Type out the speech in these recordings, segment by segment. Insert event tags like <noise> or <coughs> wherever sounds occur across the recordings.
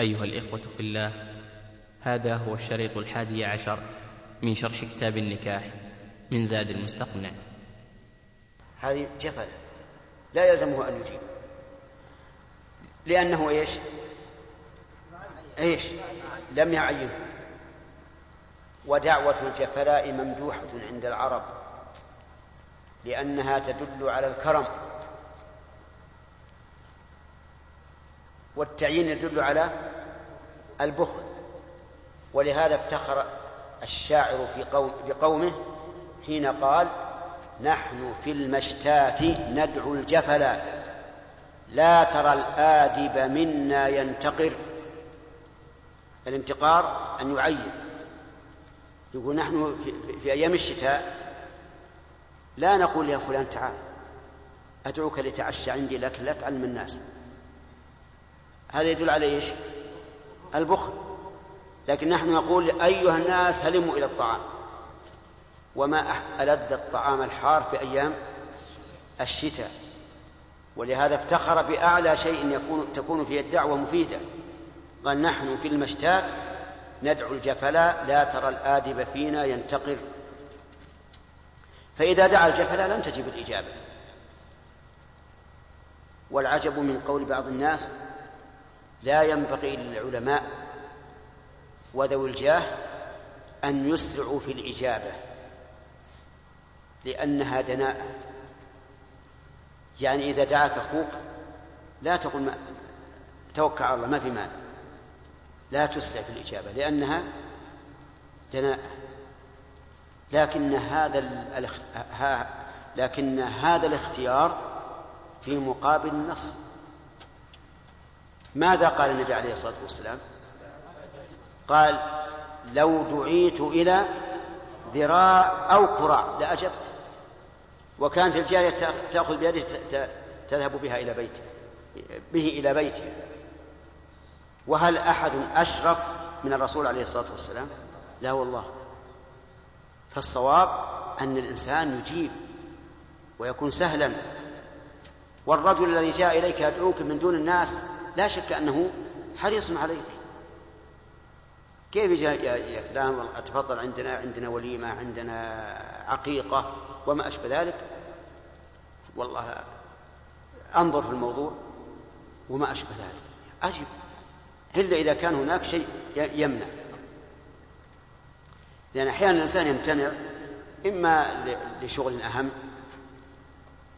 أيها الإخوة في الله هذا هو الشريط الحادي عشر من شرح كتاب النكاح من زاد المستقنع. هذه جفلة لا يلزمه أن يجيب. لأنه إيش؟ إيش؟ لم يعينه. ودعوة الجفلاء ممدوحة عند العرب لأنها تدل على الكرم. والتعيين يدل على البخل. ولهذا افتخر الشاعر في قوم بقومه حين قال نحن في المشتات ندعو الجفلا لا ترى الآدب منا ينتقر. الانتقار أن يعين. يقول نحن في, في, أيام الشتاء لا نقول يا فلان تعال أدعوك لتعشى عندي لكن لا تعلم الناس. هذا يدل على إيش؟ البخل. لكن نحن نقول أيها الناس هلموا إلى الطعام. وما ألذ الطعام الحار في أيام الشتاء. ولهذا افتخر بأعلى شيء يكون تكون فيه الدعوة مفيدة. قال نحن في المشتات ندعو الجفلاء لا ترى الآدب فينا ينتقر. فإذا دعا الجفلاء لم تجب الإجابة. والعجب من قول بعض الناس لا ينبغي للعلماء وذوي الجاه أن يسرعوا في الإجابة لأنها دناءة يعني إذا دعاك أخوك لا تقل ما توكل على الله ما في مال لا تسرع في الإجابة لأنها دناءة لكن هذا لكن هذا الاختيار في مقابل النص. ماذا قال النبي عليه الصلاة والسلام؟ قال لو دعيت إلى ذراع أو كراع لأجبت وكانت الجارية تأخذ بيده تذهب بها إلى بيته به إلى بيته. وهل أحد أشرف من الرسول عليه الصلاة والسلام؟ لا والله. فالصواب أن الإنسان يجيب ويكون سهلا. والرجل الذي جاء إليك يدعوك من دون الناس لا شك أنه حريص عليك كيف يا فلان؟ تفضل عندنا عندنا وليمة عندنا عقيقة وما أشبه ذلك. والله أنظر في الموضوع وما أشبه ذلك. أجب إلا إذا كان هناك شيء يمنع. لأن أحيانا الإنسان يمتنع إما لشغل أهم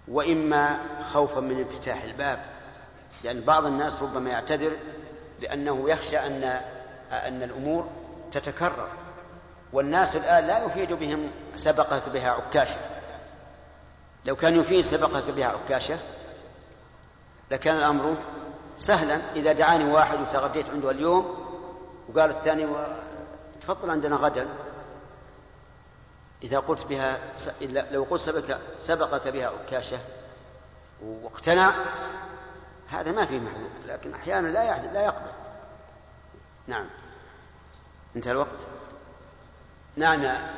وإما خوفا من انفتاح الباب. لأن بعض الناس ربما يعتذر لأنه يخشى أن أن الأمور تتكرر. والناس الآن لا يفيد بهم سبقك بها عكاشة. لو كان يفيد سبقك بها عكاشة لكان الأمر سهلا. إذا دعاني واحد وتغديت عنده اليوم وقال الثاني تفضل عندنا غدا. إذا قلت بها لو قلت سبقك بها عكاشة واقتنع هذا ما فيه محذور لكن أحيانا لا لا يقبل. نعم. انتهى الوقت. نعم يا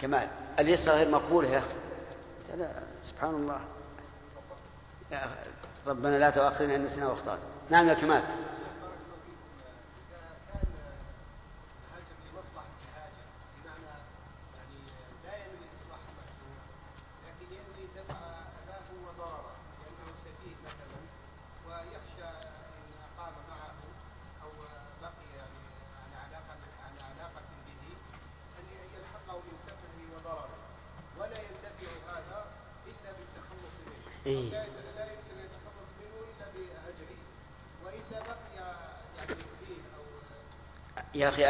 كمال. اليسرى غير مقبولة يا أخي. سبحان الله. يا ربنا لا تؤاخذنا إن نسينا واخطأنا. نعم يا كمال.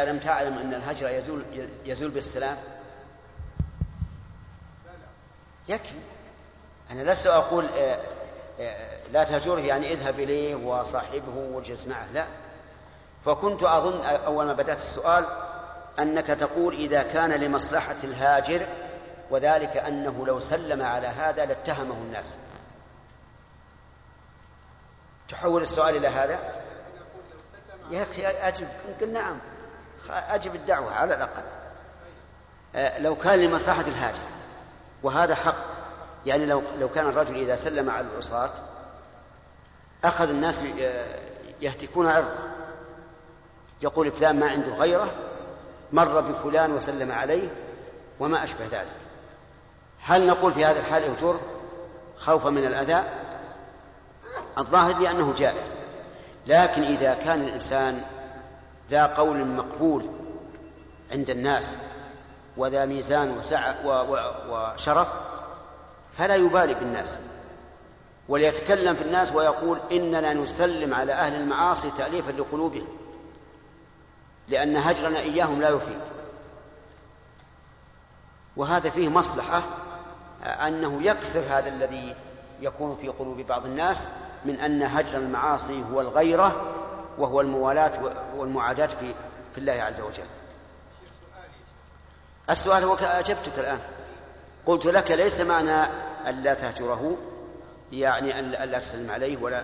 ألم تعلم أن الهجر يزول يزول بالسلام؟ يكفي. أنا لست أقول آه، آه، لا تهجره يعني اذهب إليه وصاحبه واجلس معه لا. فكنت أظن أول ما بدأت السؤال أنك تقول إذا كان لمصلحة الهاجر وذلك أنه لو سلم على هذا لاتهمه الناس. تحول السؤال إلى هذا؟ يا أخي أجب. قل نعم. أجب الدعوة على الأقل. آه، لو كان لمصلحة الهاجر وهذا حق. يعني لو لو كان الرجل إذا سلم على العصاة أخذ الناس يهتكون عرضه يقول فلان ما عنده غيرة مر بفلان وسلم عليه وما أشبه ذلك. هل نقول في هذا الحال اهجر خوفا من الأذى؟ الظاهر لي أنه جائز. لكن إذا كان الإنسان ذا قول مقبول عند الناس وذا ميزان وسعة وشرف فلا يبالي بالناس. وليتكلم في الناس ويقول إننا نسلم على أهل المعاصي تأليفا لقلوبهم لأن هجرنا إياهم لا يفيد. وهذا فيه مصلحة أنه يكسر هذا الذي يكون في قلوب بعض الناس من أن هجر المعاصي هو الغيرة وهو الموالاة والمعاداة في, في الله عز وجل. السؤال هو أجبتك الآن. قلت لك ليس معنى أن لا تهجره يعني أن لا تسلم عليه ولا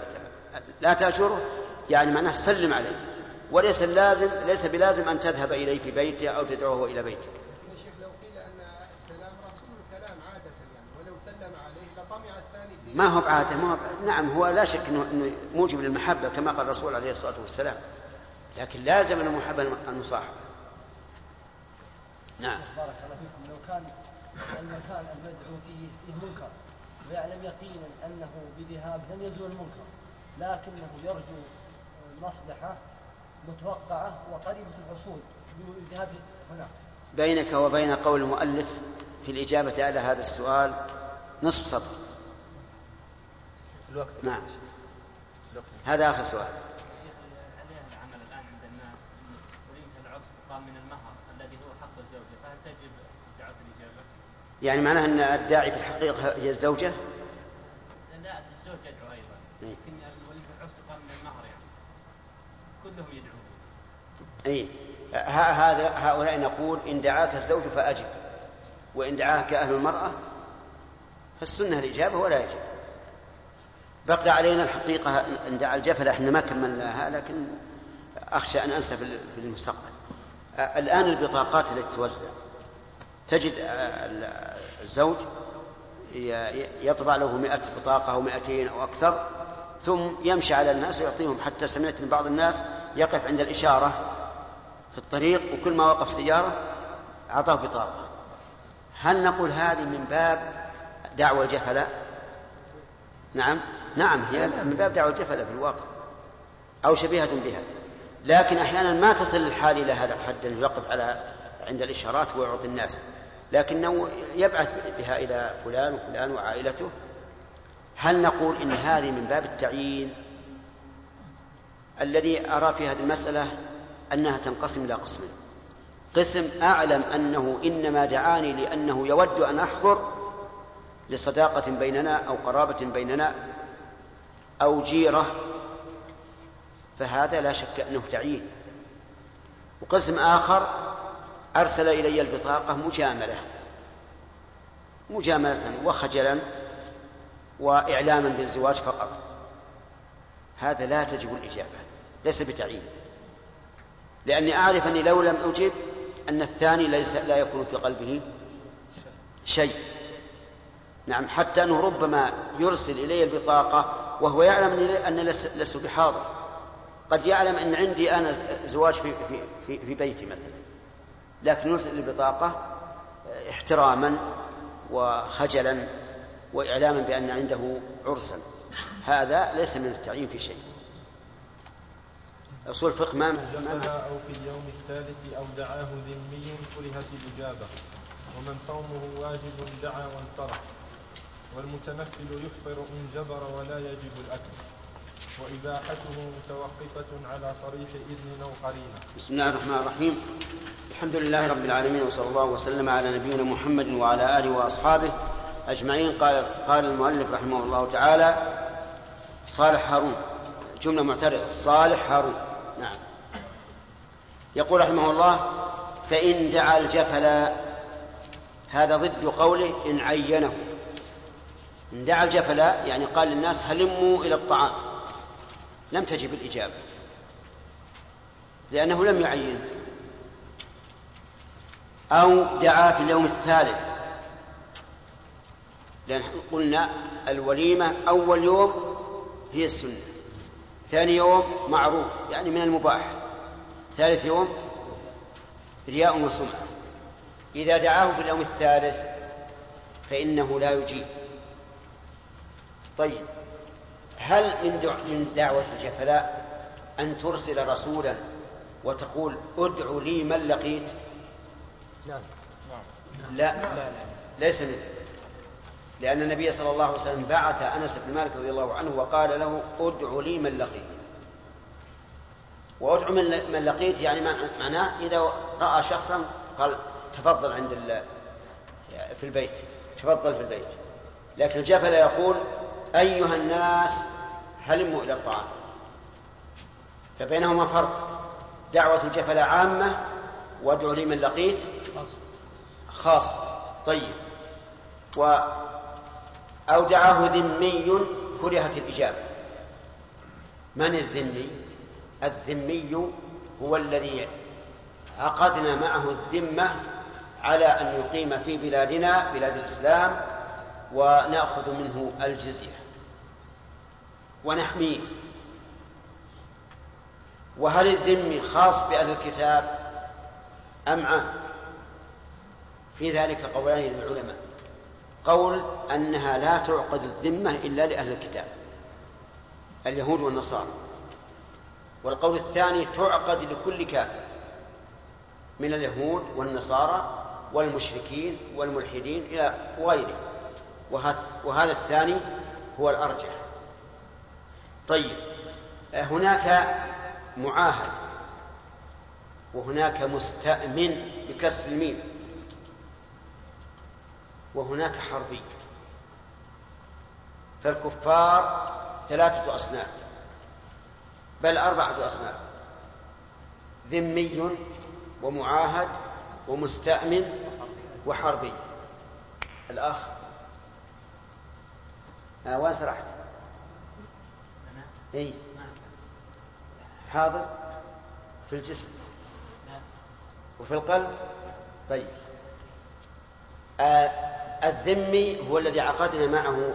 لا تهجره يعني معناه سلم عليه. وليس لازم ليس بلازم أن تذهب إليه في بيته أو تدعوه إلى بيتك يا شيخ لو قيل أن السلام رسول الكلام عادة يعني ولو سلم عليه لطمع الثاني فيه ما هو بعادة ما هو نعم هو لا شك إنه موجب للمحبة كما قال الرسول عليه الصلاة والسلام. لكن لازم المحبة المصاحبة. نعم. بارك الله فيكم. لو كان المكان المدعو فيه فيه منكر ويعلم يقينا أنه بذهاب لن يزول المنكر لكنه يرجو مصلحة متوقعة وقريبة الحصول بالذهاب هناك. بينك وبين قول المؤلف في الإجابة على هذا السؤال نصف سطر. الوقت؟ نعم. هذا آخر سؤال. العمل الآن عند الناس وليمة العرس تقام من المهر الذي هو حق الزوجة فهل تجب دعوة الإجابة؟ يعني معناها أن الداعي في الحقيقة هي الزوجة؟ لا الزوج يدعو أيضا. إيه. لكن وليمة العرس تقام من المهر يعني. كلهم يدعون ه- هذا هؤلاء نقول إن دعاك الزوج فأجب وإن دعاك أهل المرأة فالسنة الإجابة ولا يجب. بقي علينا الحقيقة إن دعا الجفل إحنا ما كملناها لكن أخشى أن أنسى في المستقبل. الآن البطاقات التي توزع. تجد ال- الزوج يطبع له مئة بطاقة أو مئتين أو أكثر ثم يمشي على الناس ويعطيهم. حتى سمعت من بعض الناس يقف عند الإشارة في الطريق وكل ما وقف سيارة أعطاه بطاقة. هل نقول هذه من باب دعوة الجفلاء نعم. نعم هي من باب دعوة الجفلاء في الواقع أو شبيهة بها. لكن أحيانا ما تصل الحال إلى هذا الحد أنه يقف على عند الإشارات ويعطي الناس. لكنه يبعث بها إلى فلان وفلان وعائلته. هل نقول إن هذه من باب التعيين الذي أرى في هذه المسألة أنها تنقسم إلى قسمين؟ قسم أعلم أنه إنما دعاني لأنه يود أن أحضر لصداقة بيننا أو قرابة بيننا أو جيرة فهذا لا شك أنه تعيين. وقسم آخر أرسل إلي البطاقة مجاملة مجاملة وخجلا وإعلاما بالزواج فقط. هذا لا تجب الإجابة ليس بتعيين. لأني أعرف أني لو لم أجب أن الثاني ليس لا يكون في قلبه شيء. نعم حتى أنه ربما يرسل إلي البطاقة وهو يعلم أني أن لست بحاضر. قد يعلم أن عندي أنا زواج في, في, في, في بيتي مثلا. لكن يرسل البطاقة احتراما وخجلا وإعلاما بأن عنده عرسا. هذا ليس من التعيين في شيء. أصول الفقه ما أو في اليوم الثالث أو دعاه ذمي كرهت الإجابة. ومن صومه واجب دعا وانصرف. والمتنفل يفطر إن جبر ولا يجب الأكل. وإباحته متوقفة على صريح إذن أو قرينة. بسم الله الرحمن الرحيم. الحمد لله رب العالمين وصلى الله وسلم على نبينا محمد وعلى آله وأصحابه أجمعين. قال قال المؤلف رحمه الله تعالى صالح هارون. جملة معترضة. صالح هارون. نعم. يقول رحمه الله فإن دعا الجفل هذا ضد قوله إن عينه. دعا الجفل يعني قال للناس هلموا إلى الطعام. لم تجب الإجابة. لأنه لم يعين. أو دعا في اليوم الثالث. لأن قلنا الوليمة أول يوم هي السنة. ثاني يوم معروف يعني من المباح. ثالث يوم رياء وسمعة. إذا دعاه في اليوم الثالث فإنه لا يجيب. طيب هل من من دعوة الجفلاء أن ترسل رسولا وتقول ادع لي من لقيت؟ نعم لا. ليس مثل. لأن النبي صلى الله عليه وسلم بعث أنس بن مالك رضي الله عنه وقال له ادع لي من لقيت. وادع من لقيت يعني معناه إذا رأى شخصا قال تفضل عند في البيت تفضل في البيت. لكن الجفل يقول أيها الناس هلموا إلى الطعام؟ فبينهما فرق. دعوة الجفل عامة وادع لي من لقيت خاص. طيب. و أو دعاه ذمي كرهت الإجابة. من الذمي؟ الذمي هو الذي عقدنا معه الذمة على أن يقيم في بلادنا بلاد الإسلام ونأخذ منه الجزية. ونحميه. وهل الذم خاص بأهل الكتاب أم عام؟ في ذلك قولان للعلماء. قول أنها لا تعقد الذمة إلا لأهل الكتاب اليهود والنصارى. والقول الثاني تعقد لكل كافر من اليهود والنصارى والمشركين والملحدين إلى غيره. وهذا الثاني هو الأرجح. طيب هناك معاهد وهناك مستأمن بكسر الميم وهناك حربي فالكفار ثلاثة أصناف بل أربعة أصناف ذمي ومعاهد ومستأمن وحربي الأخ آه وين سرحت؟ أي حاضر في الجسم وفي القلب؟ طيب. آه الذمي هو الذي عقدنا معه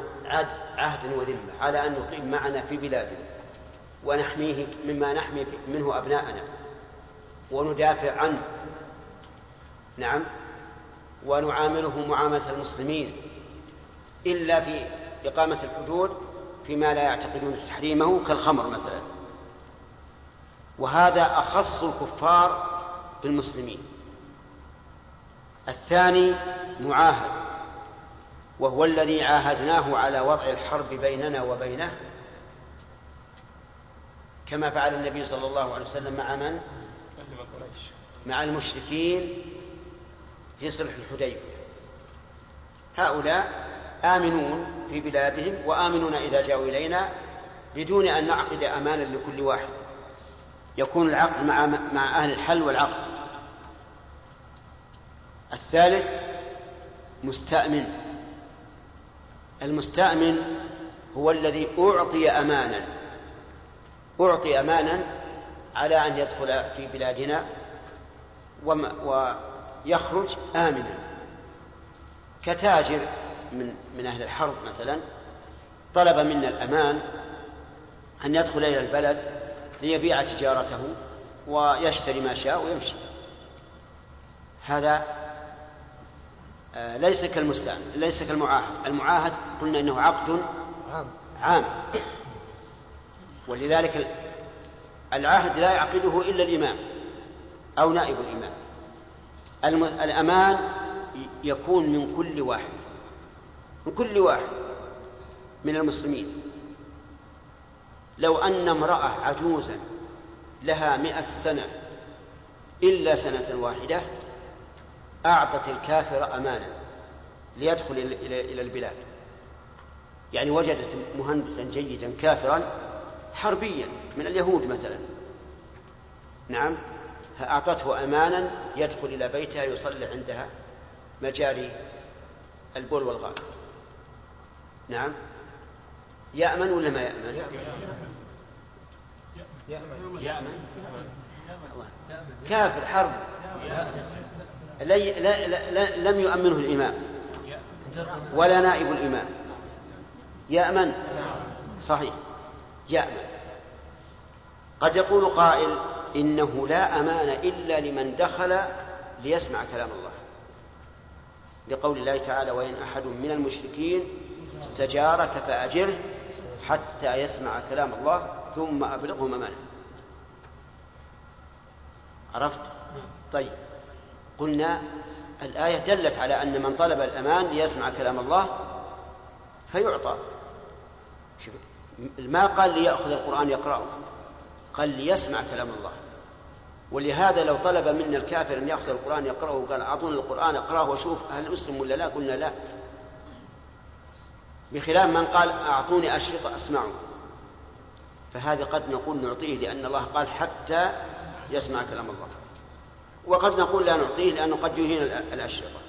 عهد وذمة على أن يقيم معنا في بلادنا ونحميه مما نحمي منه أبناءنا وندافع عنه. نعم. ونعامله معاملة المسلمين إلا في إقامة الحدود فيما لا يعتقدون تحريمه كالخمر مثلا. وهذا أخص الكفار بالمسلمين. الثاني معاهد وهو الذي عاهدناه على وضع الحرب بيننا وبينه. كما فعل النبي صلى الله عليه وسلم مع من؟ مع المشركين في صلح الحديبية. هؤلاء آمنون في بلادهم وآمنون إذا جاءوا إلينا بدون أن نعقد أمانا لكل واحد. يكون العقد مع مع أهل الحل والعقد. الثالث مستأمن. المستأمن هو الذي أعطي أمانا. أعطي أمانا على أن يدخل في بلادنا ويخرج آمنا. كتاجر من من أهل الحرب مثلا طلب منا الأمان أن يدخل إلى البلد ليبيع تجارته ويشتري ما شاء ويمشي. هذا آه، ليس كالمستأمن ليس كالمعاهد. المعاهد قلنا إنه عقد عام. عام. ولذلك العهد لا يعقده إلا الإمام أو نائب الإمام. الأمان يكون من كل واحد. من كل واحد من المسلمين. لو أن امرأة عجوزا لها مئة سنة إلا سنة واحدة أعطت الكافر أمانا ليدخل إلى البلاد. يعني وجدت مهندسا جيدا كافرا حربيا من اليهود مثلا. نعم أعطته أمانا يدخل إلى بيتها يصلي عندها مجاري البول والغائط نعم. يأمن ولا ما يأمن؟ يأمن. يأمن كافر حرب. لي لا لا لم يؤمنه الإمام. ولا نائب الإمام. يأمن. صحيح. يأمن. قد يقول قائل إنه لا أمان إلا لمن دخل ليسمع كلام الله. لقول الله تعالى وإن أحد من المشركين استجارك فأجره حتى يسمع كلام الله ثم أبلغه ممانه عرفت؟ طيب. قلنا الآية دلت على أن من طلب الأمان ليسمع كلام الله فيعطى. ما قال ليأخذ القرآن يقرأه؟ قال ليسمع كلام الله. ولهذا لو طلب منا الكافر أن يأخذ القرآن يقرأه وقال أعطوني القرآن أقرأه وأشوف هل أسلم ولا لا؟ قلنا لا. بخلاف من قال أعطوني أشرطة أسمعه. فهذا قد نقول نعطيه لأن الله قال حتى يسمع كلام الله. وقد نقول لا نعطيه لأنه قد يهين الأشرطة.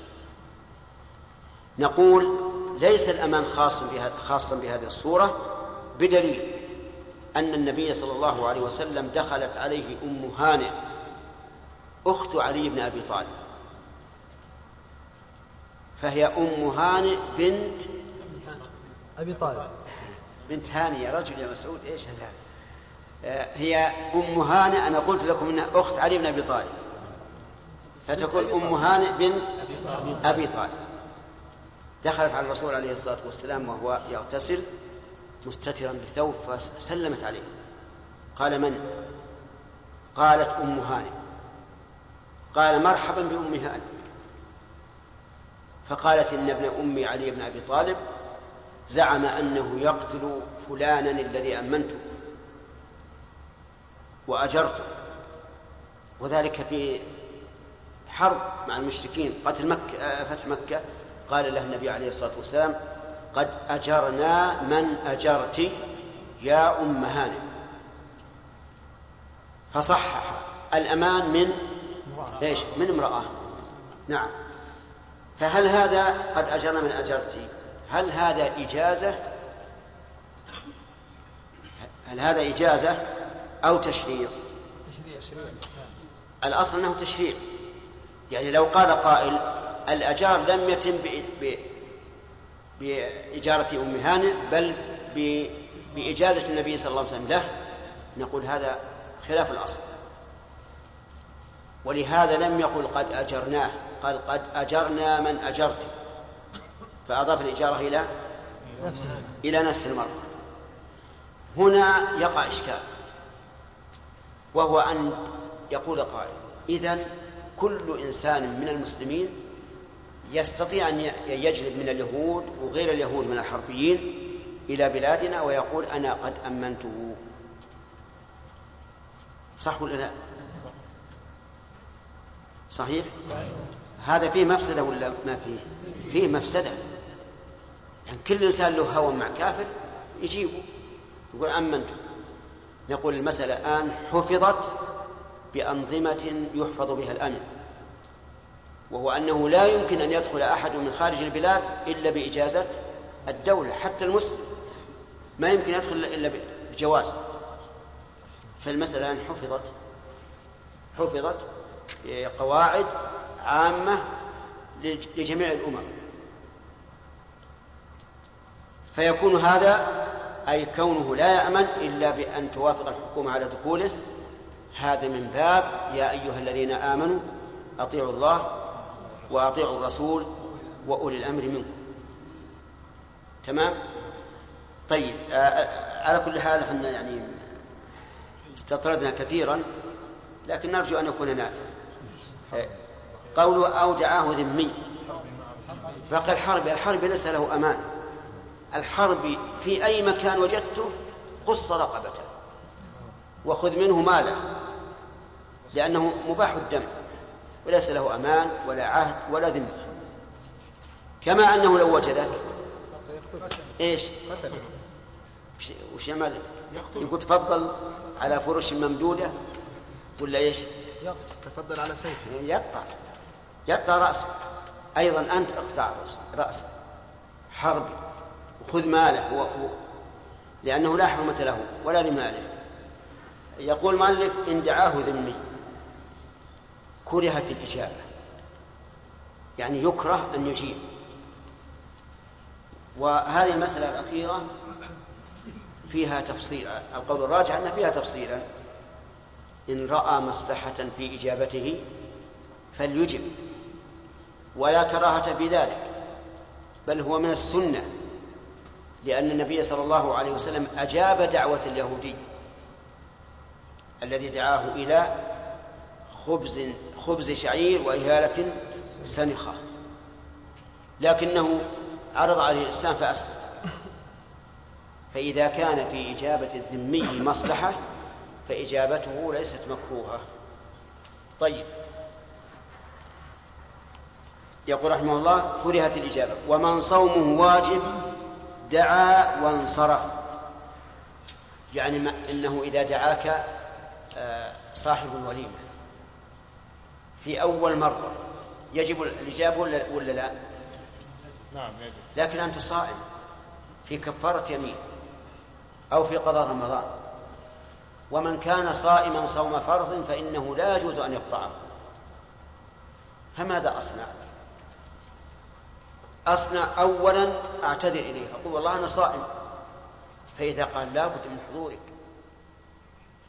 نقول ليس الأمان خاص خاصا بهذه الصورة بدليل أن النبي صلى الله عليه وسلم دخلت عليه أم هانئ أخت علي بن أبي طالب. فهي أم هانئ بنت أبي طالب. بنت هاني يا رجل يا مسعود إيش هذا؟ آه، هي أم هانئ أنا قلت لكم إنها أخت علي بن أبي طالب. فتكون أم هانئ بنت أبي طالب. دخلت على الرسول عليه الصلاة والسلام وهو يغتسل مستترا بثوب فسلمت عليه. قال من؟ قالت أم هانئ. قال مرحبا بأم هانئ. فقالت إن ابن أمي علي بن أبي طالب زعم أنه يقتل فلانا الذي أمنته وأجرته. وذلك في حرب مع المشركين. قتل مكة آه، فتح مكة. قال له النبي عليه الصلاة والسلام قد أجرنا من أجرت يا أم هانئ فصحح الأمان من إيش؟ من امرأة. نعم. فهل هذا قد أجرنا من أجرت؟ هل هذا إجازة؟ هل هذا إجازة أو تشريع؟ الأصل أنه تشريع. يعني لو قال قائل الأجار لم يتم بإجارة أم هانئ بل بإجازة النبي صلى الله عليه وسلم له نقول هذا خلاف الأصل. ولهذا لم يقل قد أجرناه قال قد أجرنا من أجرت. فأضاف الإجارة إلى إلى نفس المرأة هنا يقع إشكال وهو أن يقول قائل إذا كل إنسان من المسلمين يستطيع أن يجلب من اليهود وغير اليهود من الحربيين إلى بلادنا ويقول أنا قد أمنته صح ولا لا؟ صحيح؟ هذا فيه مفسدة ولا ما فيه؟ فيه مفسدة يعني كل إنسان له هوى مع كافر يجيبه. يقول أمنت. نقول المسألة الآن حفظت بأنظمة يحفظ بها الأمن وهو أنه لا يمكن أن يدخل أحد من خارج البلاد إلا بإجازة الدولة حتى المسلم. ما يمكن يدخل إلا بجواز. فالمسألة الآن حفظت. حفظت قواعد عامة لجميع الأمم. فيكون هذا أي كونه لا يأمن إلا بأن توافق الحكومة على دخوله. هذا من باب يا أيها الذين آمنوا أطيعوا الله وأطيعوا الرسول وأولي الأمر منكم. تمام؟ طيب آه، آه، على كل حال إحنا يعني استطردنا كثيرا لكن نرجو أن يكون نافع قوله أو دعاه ذمي. فقال الحرب الحرب ليس له أمان. الحرب في أي مكان وجدته قص رقبته. وخذ منه ماله لأنه مباح الدم وليس له أمان ولا عهد ولا ذمة. كما أنه لو وجدك إيش؟ وش يعمل؟ يقول تفضل على فرش ممدودة ولا إيش؟ تفضل على سيف يقطع. يقطع رأسه. أيضا أنت اقطع رأسه حربي خذ ماله و... لأنه لا حرمة له ولا لماله. يقول مالك إن دعاه ذمي كرهت الإجابة. يعني يكره أن يجيب. وهذه المسألة الأخيرة فيها تفصيل القول الراجح أن فيها تفصيلا. إن رأى مصلحة في إجابته فليجب ولا كراهة في ذلك بل هو من السنة. لأن النبي صلى الله عليه وسلم أجاب دعوة اليهودي الذي دعاه إلى خبز خبز شعير وإهالة سنخة لكنه عرض عليه الإسلام فأسلم. فإذا كان في إجابة الذمي مصلحة فإجابته ليست مكروهة. طيب. يقول رحمه الله كرهت الإجابة. ومن صومه واجب دعا وانصرف. يعني ما إنه إذا دعاك آه، صاحب الوليمة. في أول مرة. يجب الإجابة ولا, ولا لا؟ نعم يجب. لكن أنت صائم في كفارة يمين أو في قضاء رمضان. ومن كان صائما صوم فرض فإنه لا يجوز أن يقطعه. فماذا أصنع؟ أصنع أولا أعتذر إليه. أقول والله أنا صائم. فإذا قال لا بد من حضورك.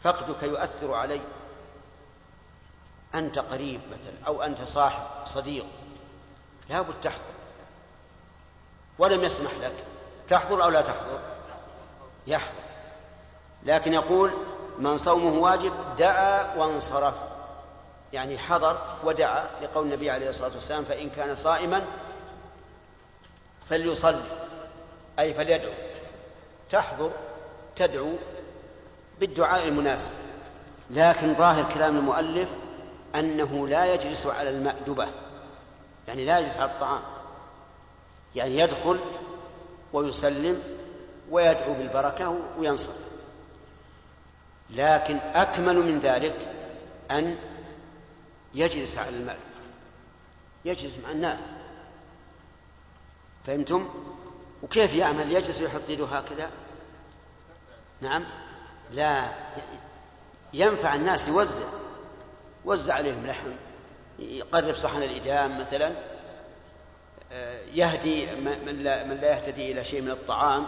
فقدك يؤثر علي. أنت قريب مثلا أو أنت صاحب صديق. لا بد تحضر. ولم يسمح لك. تحضر أو لا تحضر؟ يحضر. لكن يقول من صومه واجب دعا وانصرف. يعني حضر ودعا لقول النبي عليه الصلاة والسلام فإن كان صائما فليصلي أي فليدعو. تحضر تدعو بالدعاء المناسب. لكن ظاهر كلام المؤلف أنه لا يجلس على المأدبة يعني لا يجلس على الطعام. يعني يدخل ويسلم ويدعو بالبركة وينصر. لكن أكمل من ذلك أن يجلس على الماء يجلس مع الناس. فهمتم؟ وكيف يعمل؟ يجلس ويحط يده هكذا؟ نعم. لا ينفع الناس يوزع وزع عليهم لحم يقرب صحن الإدام مثلا يهدي من لا, من لا يهتدي إلى شيء من الطعام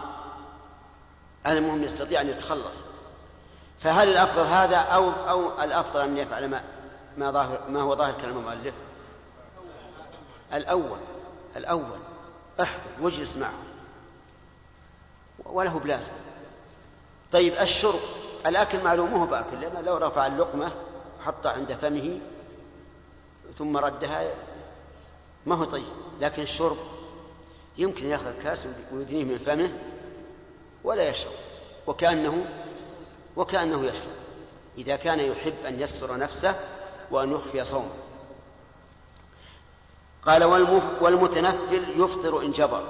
المهم يستطيع أن يتخلص. فهل الأفضل هذا أو أو الأفضل أن يفعل ما ما, ظاهر ما هو ظاهر كلام المؤلف؟ الأول الأول. احضر واجلس معه. وله بلازم طيب الشرب. الأكل معلوم هو بأكل لأن لو رفع اللقمة وحطها عند فمه ثم ردها ما هو طيب. لكن الشرب يمكن ياخذ الكاس ويدنيه من فمه ولا يشرب. وكأنه وكأنه يشرب. إذا كان يحب أن يستر نفسه وأن يخفي صومه. قال والمتنفل يفطر إن جبر.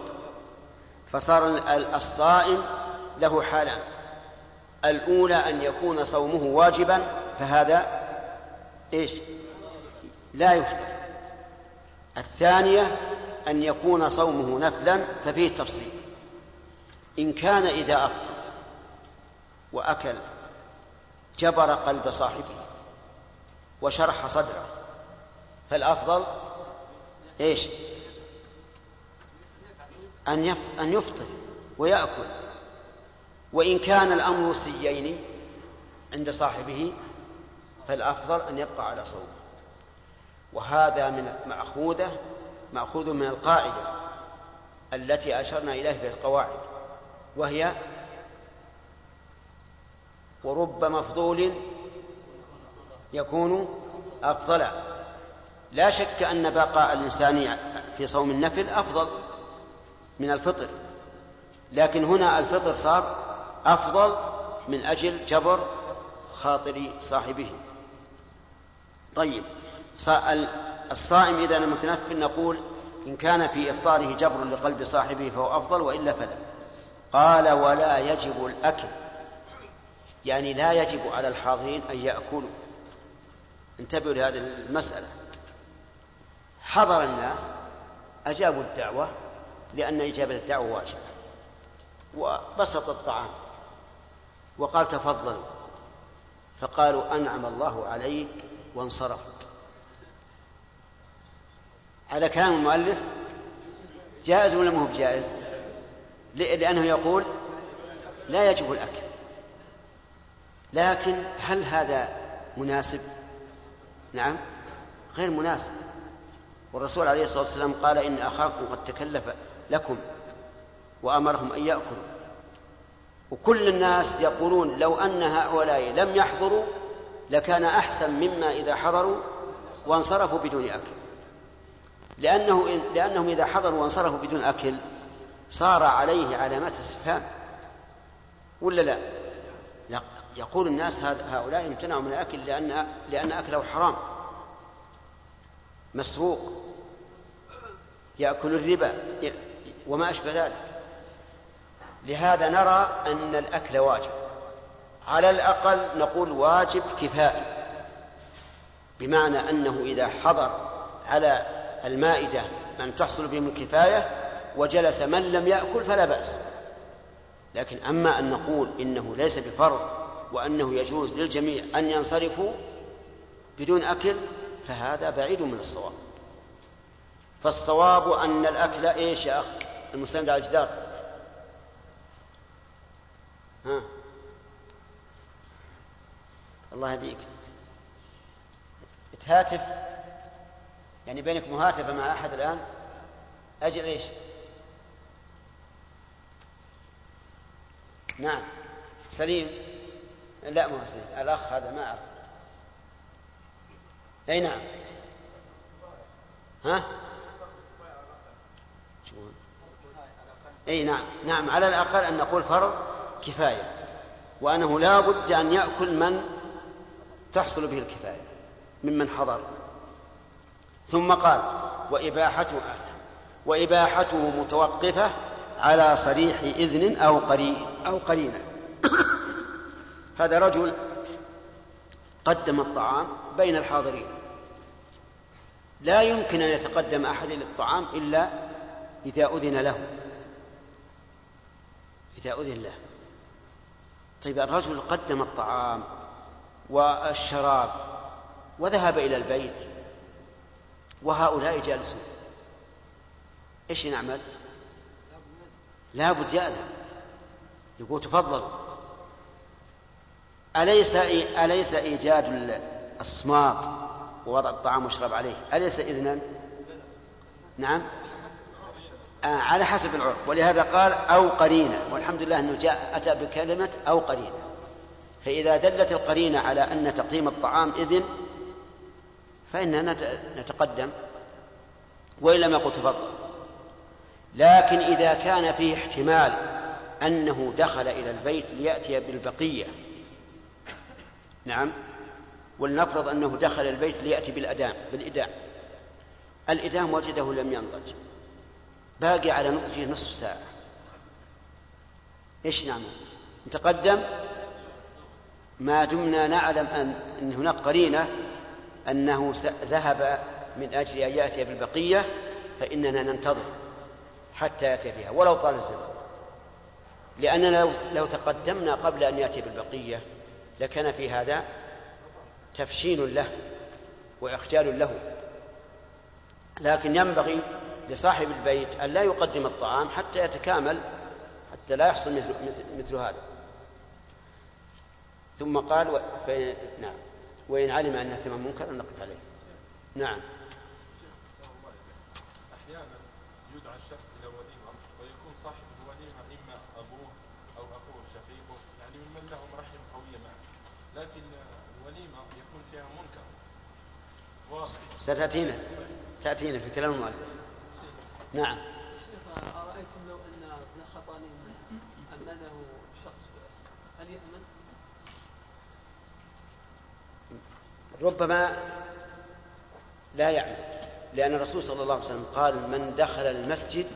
فصار الصائم له حالان. الأولى أن يكون صومه واجبا فهذا إيش؟ لا يفطر. الثانية أن يكون صومه نفلا ففيه تفصيل. إن كان إذا أفطر وأكل جبر قلب صاحبه وشرح صدره فالأفضل إيش؟ أن أن يفطر ويأكل. وإن كان الأمر سيين عند صاحبه فالأفضل أن يبقى على صومه وهذا من مأخوذة مأخوذ من القاعدة التي أشرنا إليها في القواعد وهي ورب مفضول يكون أفضل. لا شك أن بقاء الإنسان في صوم النفل أفضل من الفطر. لكن هنا الفطر صار أفضل من أجل جبر خاطر صاحبه. طيب الصائم إذا المتنفل نقول إن كان في إفطاره جبر لقلب صاحبه فهو أفضل وإلا فلا. قال ولا يجب الأكل. يعني لا يجب على الحاضرين أن يأكلوا. انتبهوا لهذه المسألة. حضر الناس أجابوا الدعوة لأن إجابة الدعوة واجبة. وبسط الطعام. وقال تفضلوا فقالوا أنعم الله عليك وانصرفوا على كلام المؤلف جائز ولا ما هو بجائز لأنه يقول لا يجب الأكل. لكن هل هذا مناسب؟ نعم غير مناسب. والرسول عليه الصلاة والسلام قال إن أخاكم قد تكلف لكم وأمرهم أن يأكلوا. وكل الناس يقولون لو أن هؤلاء لم يحضروا لكان أحسن مما إذا حضروا وانصرفوا بدون أكل. لأنه لأنهم إذا حضروا وانصرفوا بدون أكل صار عليه علامات استفهام. ولا لا؟ يقول الناس هؤلاء امتنعوا من الأكل لأن لأن أكله حرام. مسروق يأكل الربا. وما أشبه ذلك. لهذا نرى أن الأكل واجب. على الأقل نقول واجب كفائي بمعنى أنه إذا حضر على المائدة من تحصل بهم الكفاية وجلس من لم يأكل فلا بأس. لكن أما أن نقول إنه ليس بفرض وأنه يجوز للجميع أن ينصرفوا بدون أكل فهذا بعيد من الصواب. فالصواب أن الأكل إيش يا أخ المستند على الجدار. ها؟ الله يهديك. تهاتف. يعني بينك مهاتفة مع أحد الآن؟ أجل إيش؟ نعم. سليم. لا مو سليم. الأخ هذا ما أعرف. أي نعم. ها؟ أي نعم. نعم على الأقل أن نقول فرض كفاية وأنه لا بد أن يأكل من تحصل به الكفاية ممن حضر. ثم قال وإباحته وإباحته متوقفة على صريح إذن أو قرين أو قرينة. هذا رجل قدم الطعام بين الحاضرين. لا يمكن أن يتقدم أحد إلى الطعام إلا إذا أذن له. إذا أذن له. طيب الرجل قدم الطعام والشراب وذهب إلى البيت وهؤلاء جالسون. إيش نعمل؟ لا بد يأذن يقول تفضلوا أليس أليس إيجاد الصماط ووضع الطعام والشراب عليه. أليس إذنا؟ نعم. آه على حسب العرف. ولهذا قال أو قرينة. والحمد لله أنه جاء أتى بكلمة أو قرينة. فإذا دلت القرينة على أن تقديم الطعام إذن فإننا نتقدم. وإن لم يقل تفضل. لكن إذا كان فيه احتمال أنه دخل إلى البيت ليأتي بالبقية. نعم. ولنفرض أنه دخل البيت ليأتي بالأدام بالإدام الإدام وجده لم ينضج. باقي على نضجه نصف ساعة. إيش نعمل نتقدم؟ ما دمنا نعلم أن, أن هناك قرينة أنه ذهب من أجل أن يأتي بالبقية فإننا ننتظر حتى يأتي بها. ولو طال الزمن. لأننا لو, تقدمنا قبل أن يأتي بالبقية لكان في هذا تفشين له وإخجال له. لكن ينبغي لصاحب البيت أن لا يقدم الطعام حتى يتكامل حتى لا يحصل مثل, مثل, هذا. ثم قال و... ف... نعم. وإن علم أن ثم منكر نقف عليه. نعم أحيانا يدعى الشخص إلى وليمة ويكون صاحب الوليمة إما أبوه أو أخوه شقيقه يعني ممن لهم رحم قوية معه لكن الوليمة يكون فيها منكر واضح ستأتينا. تأتينا في كلام المؤلف. نعم. شيخ أرأيتم لو أن ابن خطانين أمنه شخص هل يأمن؟ ربما لا يعمل لأن الرسول صلى الله عليه وسلم قال من دخل المسجد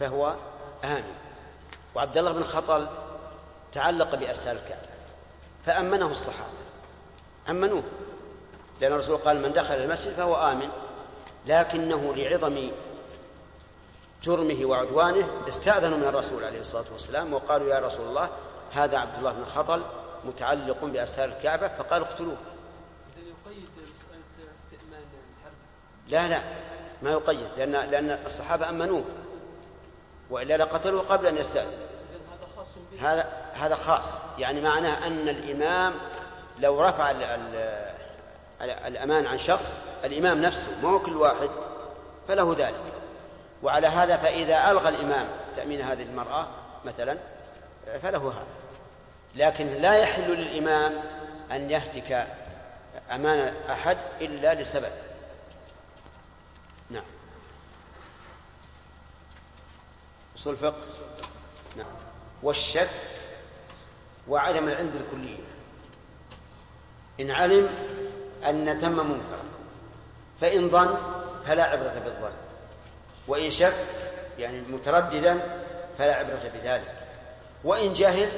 فهو آمن. وعبد الله بن خطل تعلق بأستار الكعبة فأمنه الصحابة. أمنوه. لأن الرسول قال من دخل المسجد فهو آمن. لكنه لعظم جرمه وعدوانه استأذنوا من الرسول عليه الصلاة والسلام وقالوا يا رسول الله هذا عبد الله بن خطل متعلق بأستار الكعبة فقالوا اقتلوه. لا لا ما يقيد لأن لأن الصحابة أمنوه. وإلا لقتلوه قبل أن يستأذن. هذا هذا خاص يعني معناه أن الإمام لو رفع الأمان عن شخص الإمام نفسه ما هو كل واحد فله ذلك. وعلى هذا فإذا ألغى الإمام تأمين هذه المرأة مثلا فله هذا. لكن لا يحل للإمام أن يهتك أمان أحد إلا لسبب. نعم. أصول الفقه؟ نعم. والشك وعدم العلم بالكلية. إن علم أن تم منكر فإن ظن فلا عبرة بالظن. وإن شك يعني مترددا فلا عبرة بذلك. وإن جهل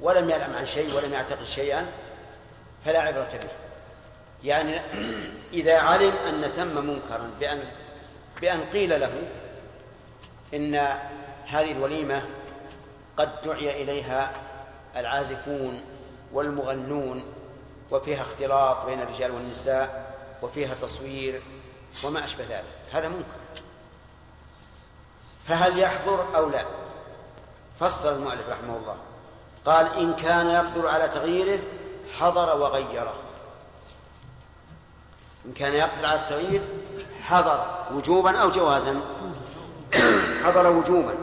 ولم يعلم عن شيء ولم يعتقد شيئا فلا عبرة به. يعني <clears throat> إذا علم أن ثم منكرا بأن بأن قيل له إن هذه الوليمة قد دعي إليها العازفون والمغنون وفيها اختلاط بين الرجال والنساء وفيها تصوير وما أشبه ذلك. هذا منكر. فهل يحضر أو لا؟ فصل المؤلف رحمه الله. قال إن كان يقدر على تغييره حضر وغيره. إن كان يقدر على التغيير حضر وجوبا أو جوازا. <coughs> حضر وجوبا.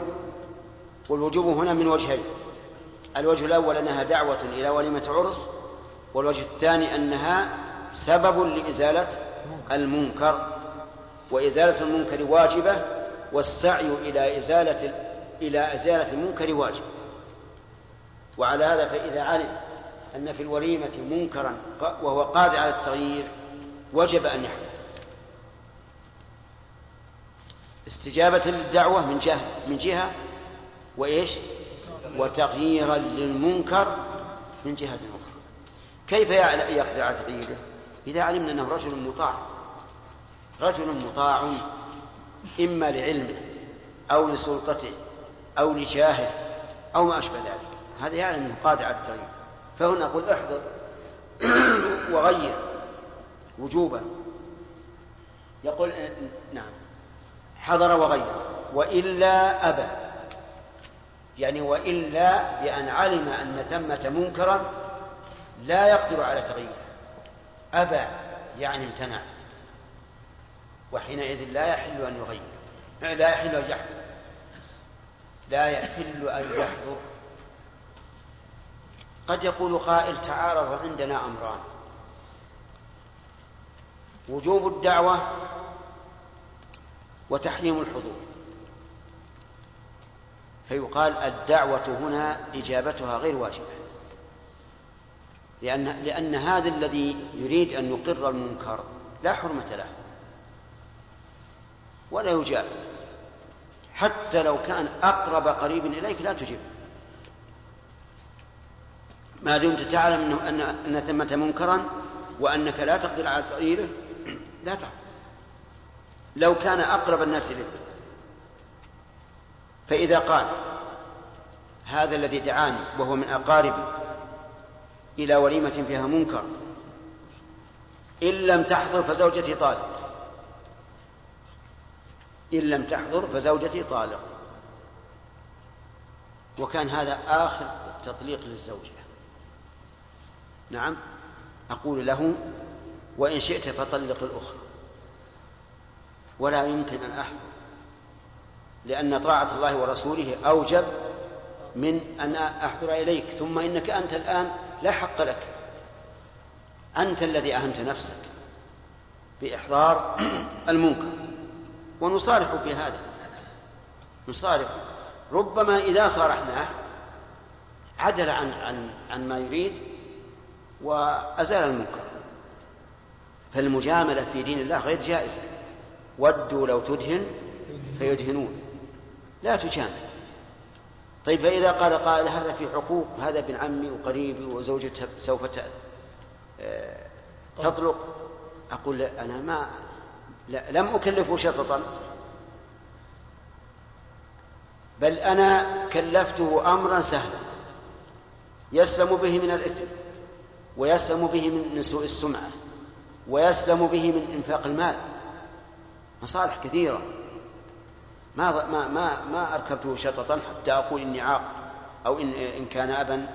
والوجوب هنا من وجهين. الوجه الأول أنها دعوة إلى وليمة عرس والوجه الثاني أنها سبب لإزالة المنكر وإزالة المنكر واجبة والسعي إلى إزالة إلى إزالة المنكر واجب. وعلى هذا فإذا علم أن في الوليمة منكرا وهو قادر على التغيير وجب أن يحضر استجابة للدعوة من جهة من جهة وإيش؟ وتغييرا للمنكر من جهة أخرى. كيف يقدر على تغييره؟ إذا علمنا أنه رجل مطاع. رجل مطاع إما لعلمه أو لسلطته أو لجاهه أو ما أشبه ذلك. هذا يعلم أنه قادر على التغيير. فهنا نقول احضر <coughs> وغير وجوبا. يقول نعم. حضر وغير. وإلا أبى. يعني وإلا بأن علم أن ثمة منكرا لا يقدر على تغييره أبى يعني امتنع. وحينئذ لا يحل أن يغير. لا يحل أن يحضر. لا يحل أن يحضر. قد يقول قائل تعارض عندنا أمران. وجوب الدعوة وتحريم الحضور. فيقال الدعوة هنا إجابتها غير واجبة. لأن لأن هذا الذي يريد أن يقر المنكر لا حرمة له. ولا يجاب. حتى لو كان أقرب قريب إليك لا تجب. ما دمت تعلم أنه أن أن ثمة منكرا وأنك لا تقدر على تغييره لا تحضر لو كان أقرب الناس إليك. فإذا قال هذا الذي دعاني وهو من أقاربي إلى وليمة فيها منكر. إن لم تحضر فزوجتي طالق. إن لم تحضر فزوجتي طالق. وكان هذا آخر تطليق للزوجة. نعم أقول له وإن شئت فطلق الأخرى. ولا يمكن أن أحضر لأن طاعة الله ورسوله أوجب من أن أحضر إليك. ثم إنك أنت الآن لا حق لك. أنت الذي أهنت نفسك بإحضار <clears throat> المنكر. ونصارح في هذا. نصارح. ربما إذا صارحناه عدل عن عن عن ما يريد وأزال المنكر. فالمجاملة في دين الله غير جائزة. ودوا لو تدهن فيدهنون. لا تجامل. طيب فإذا قال قائل هذا في حقوق هذا ابن عمي وقريبي وزوجته سوف تطلق. أقول أنا ما لا لم أكلفه شططا. بل أنا كلفته أمرا سهلا. يسلم به من الإثم ويسلم به من سوء السمعة ويسلم به من إنفاق المال. مصالح كثيرة. ما ما ما ما أركبته شططا حتى أقول إني عاق أو إن إن كان أبا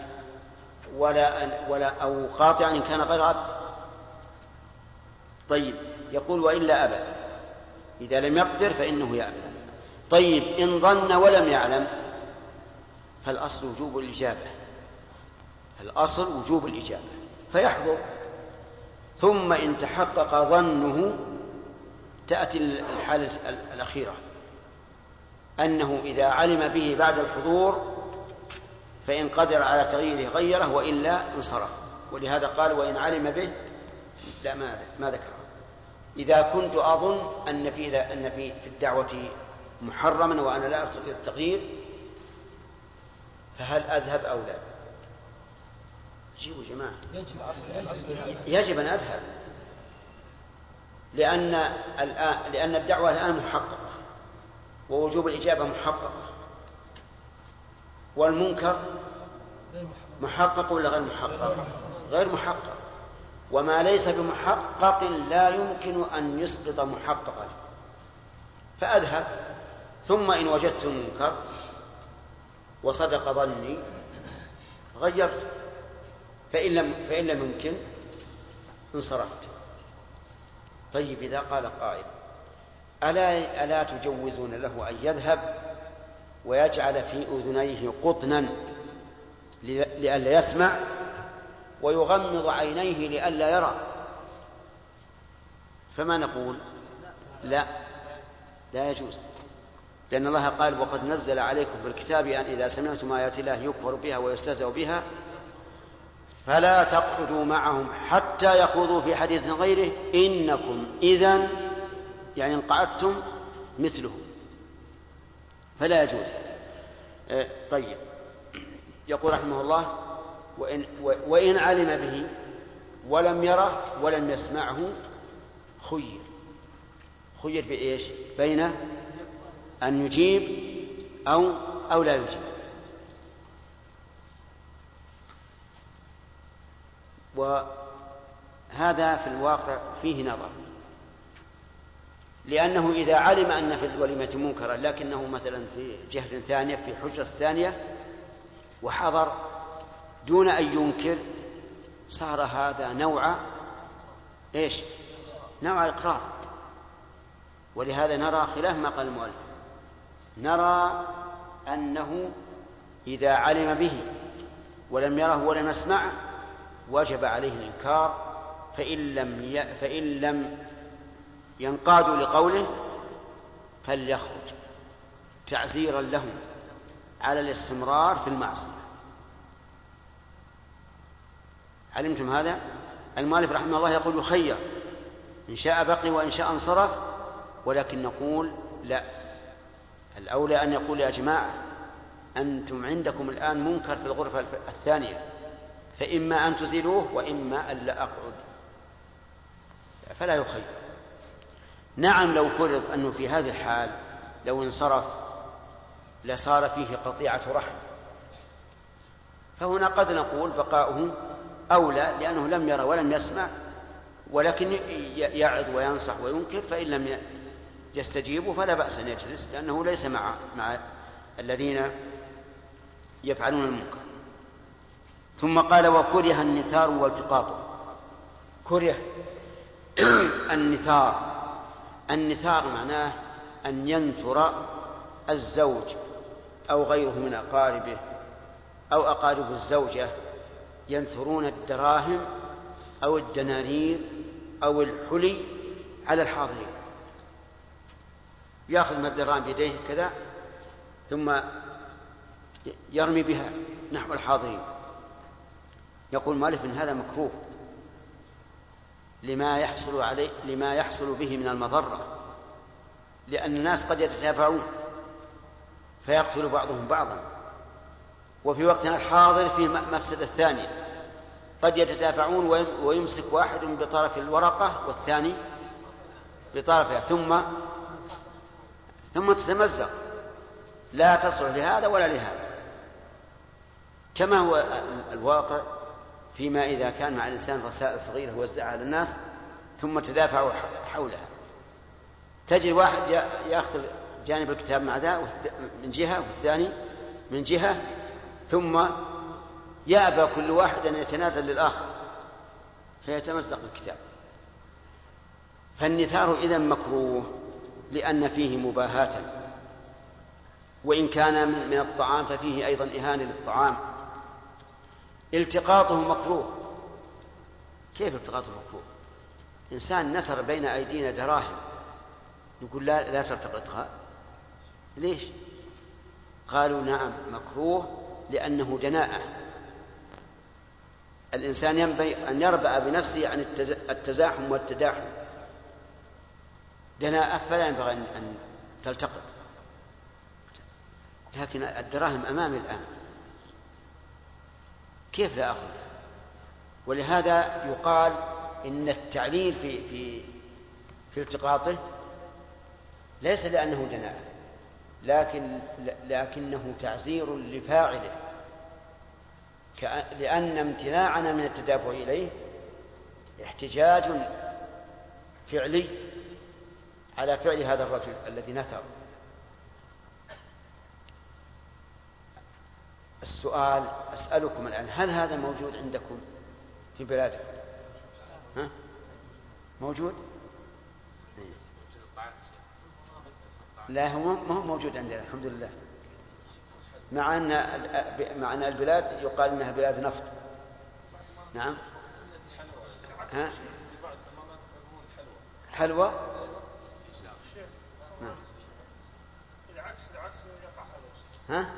ولا ولا أو قاطعا إن كان غير عبد طيب يقول وإلا أبى. إذا لم يقدر فإنه يأبى. طيب إن ظن ولم يعلم فالأصل وجوب الإجابة. الأصل وجوب الإجابة. فيحضر. ثم إن تحقق ظنه تأتي الحالة الأخيرة. أنه إذا علم به بعد الحضور فإن قدر على تغييره غيره وإلا انصرف. ولهذا قال وإن علم به لا ما ما ذكره. إذا كنت أظن أن في أن في الدعوة محرما وأنا لا أستطيع التغيير فهل أذهب أو لا؟ جيبوا جماعة. يجب أن أذهب. لأن الآن لأن الدعوة الآن محققة ووجوب الإجابة محققة والمنكر محقق ولا غير محقق؟ غير محقق. وما ليس بمحقق لا يمكن أن يسقط محققا. فأذهب. ثم إن وجدت المنكر وصدق ظني غيرت. فإن لم فإن لم يمكن انصرفت. طيب إذا قال قائل. ألا ألا تجوزون له أن يذهب ويجعل في أذنيه قطنا لئلا يسمع ويغمض عينيه لئلا يرى. فما نقول؟ لا لا يجوز. لأن الله قال وقد نزل عليكم في الكتاب أن إذا سمعتم آيات الله يكفر بها ويستهزأ بها فلا تقعدوا معهم حتى يخوضوا في حديث غيره. إنكم إذا يعني إن قعدتم مثله فلا يجوز. آه، طيب. يقول رحمه الله وإن, وإن علم به ولم يره ولم يسمعه خير. خير بإيش؟ بين أن يجيب أو أو لا يجيب. وهذا في الواقع فيه نظر. لأنه إذا علم أن في الوليمة منكرا لكنه مثلا في جهة ثانية في حجرة ثانية وحضر دون أن ينكر صار هذا نوع إيش؟ نوع إقرار ولهذا نرى خلاف ما قال المؤلف نرى أنه إذا علم به ولم يره ولم يسمعه وجب عليه الإنكار فإن لم ي... فإن لم ينقادوا لقوله فليخرج تعزيرا لهم على الاستمرار في المعصية. علمتم هذا؟ المؤلف رحمه الله يقول يخير إن شاء بقي وإن شاء انصرف ولكن نقول لا. الأولى أن يقول يا جماعة أنتم عندكم الآن منكر في الغرفة الثانية فإما أن تزيلوه وإما أن لا أقعد. فلا يخير. نعم لو فرض أنه في هذه الحال لو انصرف لصار فيه قطيعة رحم. فهنا قد نقول بقاؤه أولى لأنه لم يرى ولم يسمع ولكن يعظ وينصح وينكر فإن لم يستجيبوا فلا بأس أن يجلس لأنه ليس مع مع الذين يفعلون المنكر. ثم قال وكره النثار والتقاط. كره <clears throat> النثار. النثار معناه أن ينثر الزوج أو غيره من أقاربه أو أقارب الزوجة ينثرون الدراهم أو الدنانير أو الحلي على الحاضرين. يأخذ من الدراهم بيديه كذا ثم يرمي بها نحو الحاضرين. يقول مالك من هذا مكروه. لما يحصل عليه لما يحصل به من المضرة لأن الناس قد يتتابعون فيقتل بعضهم بعضا. وفي وقتنا الحاضر في مفسدة ثانية قد يتدافعون ويمسك واحد بطرف الورقة والثاني بطرفها ثم ثم تتمزق. لا تصلح لهذا ولا لهذا. كما هو الواقع فيما إذا كان مع الإنسان رسائل صغيرة وزعها على الناس ثم تدافعوا حولها تجد واحد يأخذ جانب الكتاب مع ذا من جهة والثاني من جهة ثم يأبى كل واحد أن يتنازل للآخر فيتمزق الكتاب فالنثار إذا مكروه لأن فيه مباهاة وإن كان من الطعام ففيه أيضا إهانة للطعام. التقاطه مكروه. كيف التقاطه مكروه؟ إنسان نثر بين أيدينا دراهم. يقول لا لا تلتقطها. ليش؟ قالوا نعم مكروه لأنه دناءة الإنسان ينبغي أن يربأ بنفسه عن التزاحم والتداحم. دناءة فلا ينبغي أن تلتقط. لكن الدراهم أمامي الآن. كيف لا أخذ؟ ولهذا يقال إن التعليل في في في التقاطه ليس لأنه دناءة لكن لكنه تعزير لفاعله لأن امتناعنا من التدافع إليه احتجاج فعلي على فعل هذا الرجل الذي نثر. السؤال أسألكم الآن هل هذا موجود عندكم في بلادكم ها؟ موجود لا هو ما هو موجود عندنا الحمد لله مع أن مع أن البلاد يقال أنها بلاد نفط نعم ها؟ حلوى نعم. العكس العكس يقع ها؟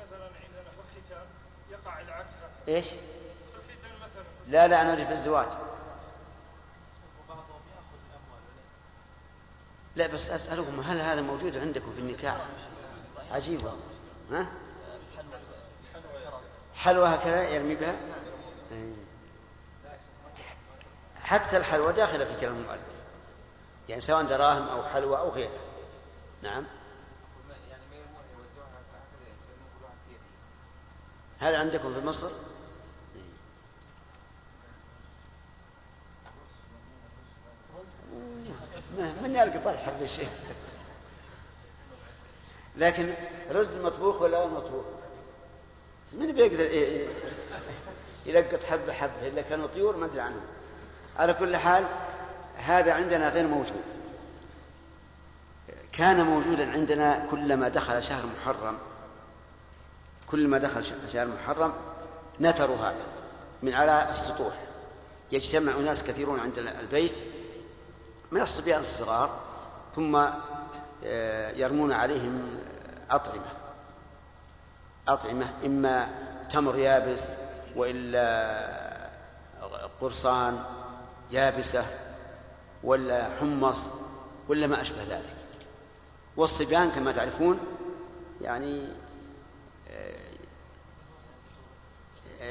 مثلا عندنا في الختان يقع العكس إيش؟ لا لا أنا أريد في الزواج. لا بس أسألكم هل هذا موجود عندكم في النكاح؟ عجيب والله. ها؟ حلوى هكذا يرمي بها. حتى الحلوى داخلة في كلام المؤلف. يعني سواء دراهم أو حلوى أو غيرها نعم. هل عندكم في مصر؟ من طرح هذا الشيء. لكن رز مطبوخ ولا مطبوخ؟ من بيقدر يلقط حبة حبة إلا كانوا طيور ما أدري عنهم. على كل حال هذا عندنا غير موجود. كان موجودا عندنا كلما دخل شهر محرم كلما دخل شهر محرم نثروا هذا من على السطوح. يجتمع ناس كثيرون عند البيت من الصبيان الصغار ثم آه، يرمون عليهم أطعمة. أطعمة إما تمر يابس وإلا قرصان يابسة ولا حمص ولا ما أشبه ذلك. والصبيان كما تعرفون يعني آه،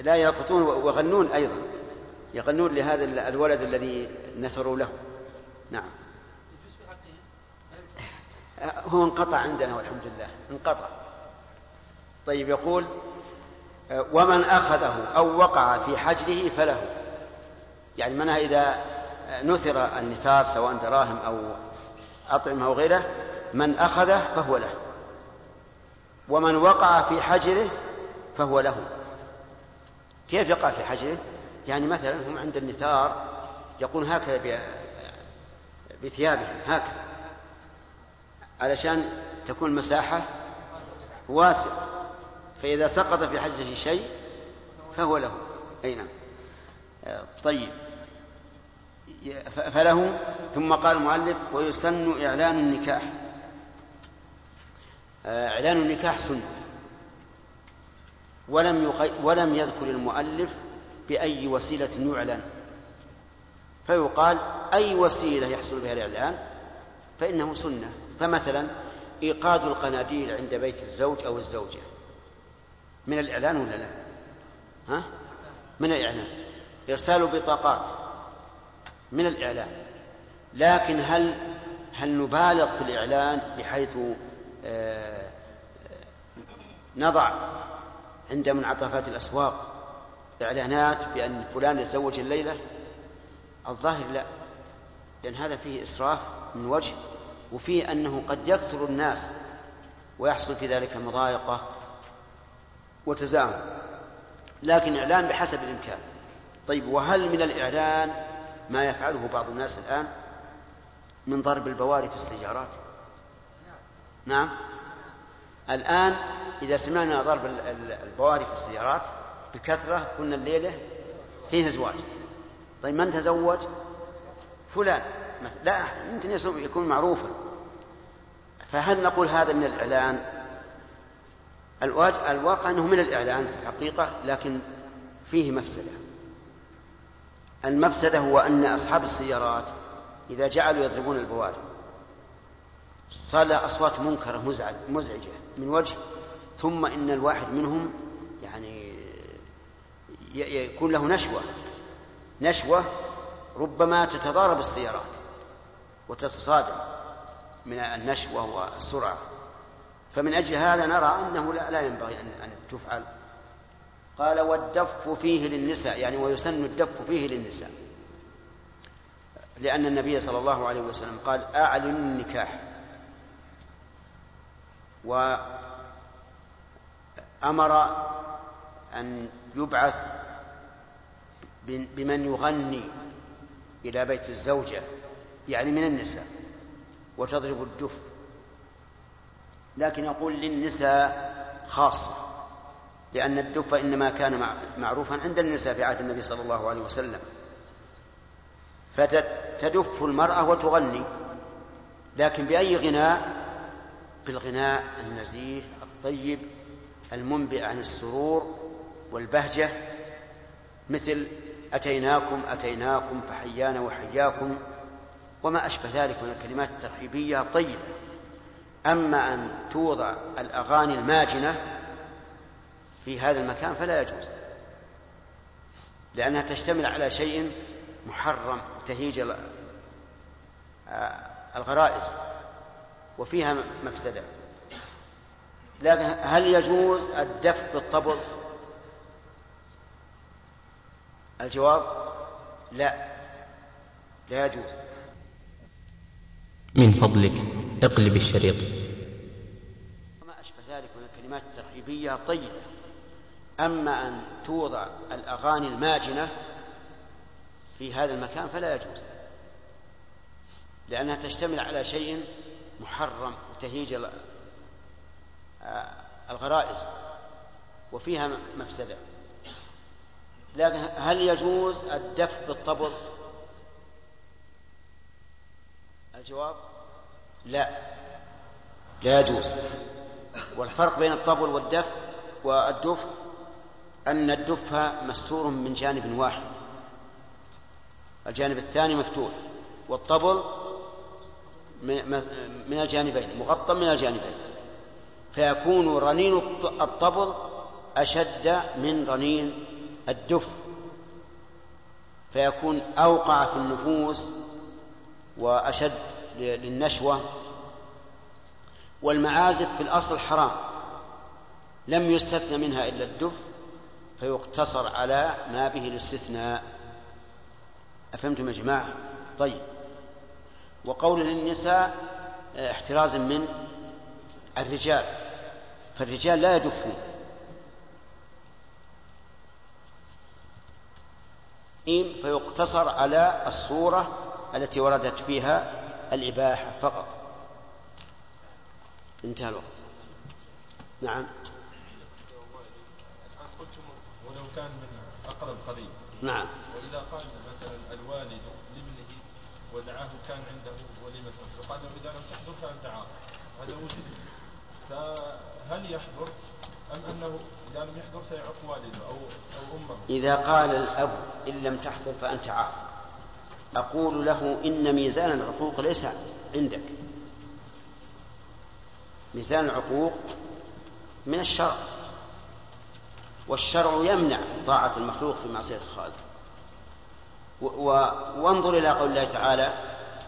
لا يرقصون ويغنون أيضا. يغنون لهذا الولد الذي نثروا له. نعم. هو انقطع عندنا والحمد لله. انقطع. طيب يقول ومن أخذه أو وقع في حجره فله. يعني منها إذا نثر النثار سواء دراهم أو أطعمة أو غيره من أخذه فهو له. ومن وقع في حجره فهو له. كيف يقع في حجره؟ يعني مثلا هم عند النثار يقول هكذا بثيابهم هكذا. علشان تكون المساحة واسعة. فإذا سقط في حجه شيء فهو له. أي نعم. طيب. فله. ثم قال المؤلف ويسن إعلان النكاح. إعلان النكاح سنة. ولم ولم يذكر المؤلف بأي وسيلة يعلن. فيقال أي وسيلة يحصل بها الإعلان؟ فإنه سنة. فمثلا إيقاد القناديل عند بيت الزوج أو الزوجة. من الإعلان ولا لا؟ ها؟ من الإعلان. إرسال بطاقات. من الإعلان. لكن هل هل نبالغ في الإعلان بحيث آه، نضع عند منعطفات الأسواق إعلانات بأن فلان يتزوج الليلة؟ الظاهر لا لأن هذا فيه إسراف من وجه وفيه أنه قد يكثر الناس ويحصل في ذلك مضايقة وتزاحم. لكن إعلان بحسب الإمكان. طيب وهل من الإعلان ما يفعله بعض الناس الآن من ضرب البواري في السيارات؟ نعم. الآن إذا سمعنا ضرب البواري في السيارات بكثرة قلنا الليلة فيه زواج طيب من تزوج؟ فلان. لا يمكن يكون معروفا. فهل نقول هذا من الإعلان؟ الواقع أنه من الإعلان في الحقيقة لكن فيه مفسدة. المفسدة هو أن أصحاب السيارات إذا جعلوا يضربون البواري صار أصوات منكرة مزعجة من وجه ثم إن الواحد منهم يعني يكون له نشوة. نشوة ربما تتضارب السيارات وتتصادم من النشوة والسرعة. فمن أجل هذا نرى أنه لا, لا ينبغي أن, أن تفعل. قال والدف فيه للنساء يعني ويسن الدف فيه للنساء. لأن النبي صلى الله عليه وسلم قال أعلن النكاح. وأمر أن يبعث بمن يغني إلى بيت الزوجة يعني من النساء وتضرب الدف. لكن يقول للنساء خاصة لأن الدف إنما كان معروفا عند النساء في عهد النبي صلى الله عليه وسلم. فتدف المرأة وتغني لكن بأي غناء؟ بالغناء النزيه الطيب المنبئ عن السرور والبهجة مثل أتيناكم أتيناكم فحيانا وحياكم. وما أشبه ذلك من الكلمات الترحيبية الطيبة. أما أن توضع الأغاني الماجنة في هذا المكان فلا يجوز. لأنها تشتمل على شيء محرم تهيج الغرائز وفيها مفسدة. لكن هل يجوز الدف بالطبل؟ الجواب لا. لا يجوز. من فضلك اقلب الشريط. وما أشبه ذلك من الكلمات الترحيبية الطيبة أما أن توضع الأغاني الماجنة في هذا المكان فلا يجوز. لأنها تشتمل على شيء محرم وتهيج الغرائز وفيها مفسدة. لكن هل يجوز الدف بالطبل؟ الجواب لا. لا يجوز. والفرق بين الطبل والدف والدف أن الدف مستور من جانب واحد. الجانب الثاني مفتوح والطبل من الجانبين مغطى من الجانبين. فيكون رنين الطبل أشد من رنين الدف فيكون أوقع في النفوس وأشد للنشوة والمعازف في الأصل حرام لم يستثنى منها إلا الدف فيقتصر على ما به الاستثناء. أفهمتم يا جماعة؟ طيب. وقول للنساء احترازا من الرجال فالرجال لا يدفون. فيقتصر على الصورة التي وردت فيها الإباحة فقط. انتهى الوقت. نعم. ولو كان من أقرب قريب نعم. وإذا قال مثلا الوالد لابنه ودعاه كان عنده وليمة فقال له إذا لم تحضر فأنت عاصي هذا وجد. فهل يحضر أم أنه إذا لم والده أو أو أمه. إذا قال الأب إن لم تحضر فأنت عاق. أقول له إن ميزان العقوق ليس عندك. ميزان العقوق من الشرع. والشرع يمنع طاعة المخلوق في معصية الخالق. وانظر إلى قول الله تعالى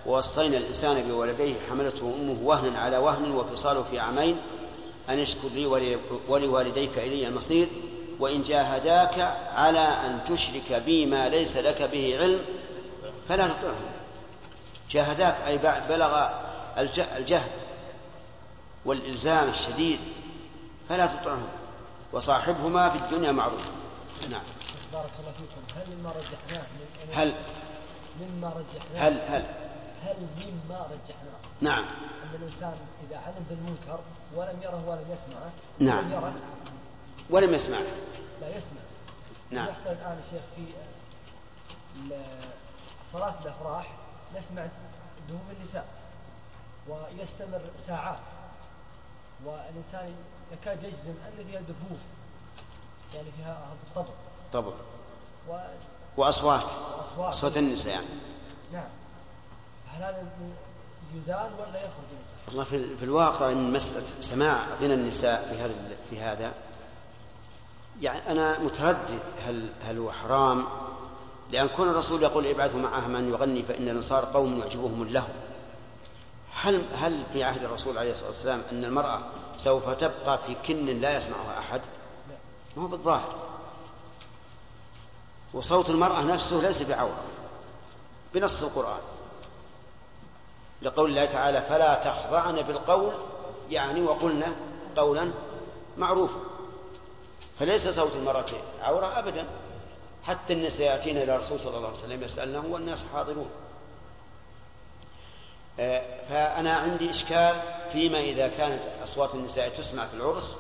ووصينا الإنسان بولديه حملته أمه وهنا على وهن وفصاله في عامين أن اشكر لي ولوالديك إلي المصير وإن جاهداك على أن تشرك بي ما ليس لك به علم فلا تطعهما جاهداك أي بلغ الجهد والإلزام الشديد فلا تطعهما وصاحبهما في الدنيا معروف. نعم. بارك الله فيكم. هل مما رجحناه من هل مما رجحناه؟ هل هل؟ هل مما رجحناه؟ نعم. أن الإنسان إذا علم بالمنكر ولم يره ولم يسمعه؟ نعم. لم يره. ولم يسمع لا يسمع. نعم. يحصل الآن يا شيخ في صلاة الأفراح نسمع دهوم النساء ويستمر ساعات والإنسان يكاد يجزم أن فيها دفوف يعني فيها طبع. طبعا وأصوات. وأصوات. أصوات النساء يعني. نعم. هل هذا يزال ولا يخرج الإنسان؟ والله في, في الواقع إن مسألة سماع غنى النساء في هذا في هذا يعني أنا متردد هل هل هو حرام؟ لأن كون الرسول يقول ابعثوا معها من يغني فإن الانصار قوم يعجبهم اللهو. هل هل في عهد الرسول عليه الصلاة والسلام أن المرأة سوف تبقى في كن لا يسمعها أحد؟ ما هو بالظاهر. وصوت المرأة نفسه ليس بعوره بنص القرآن. لقول الله تعالى فلا تخضعن بالقول يعني وقلنا قولا معروفا. فليس صوت المرأة عورة أبدا حتى النساء يأتين إلى الرسول صلى الله عليه وسلم يسألنه والناس حاضرون. آه، فأنا عندي إشكال فيما إذا كانت أصوات النساء تسمع في العرس.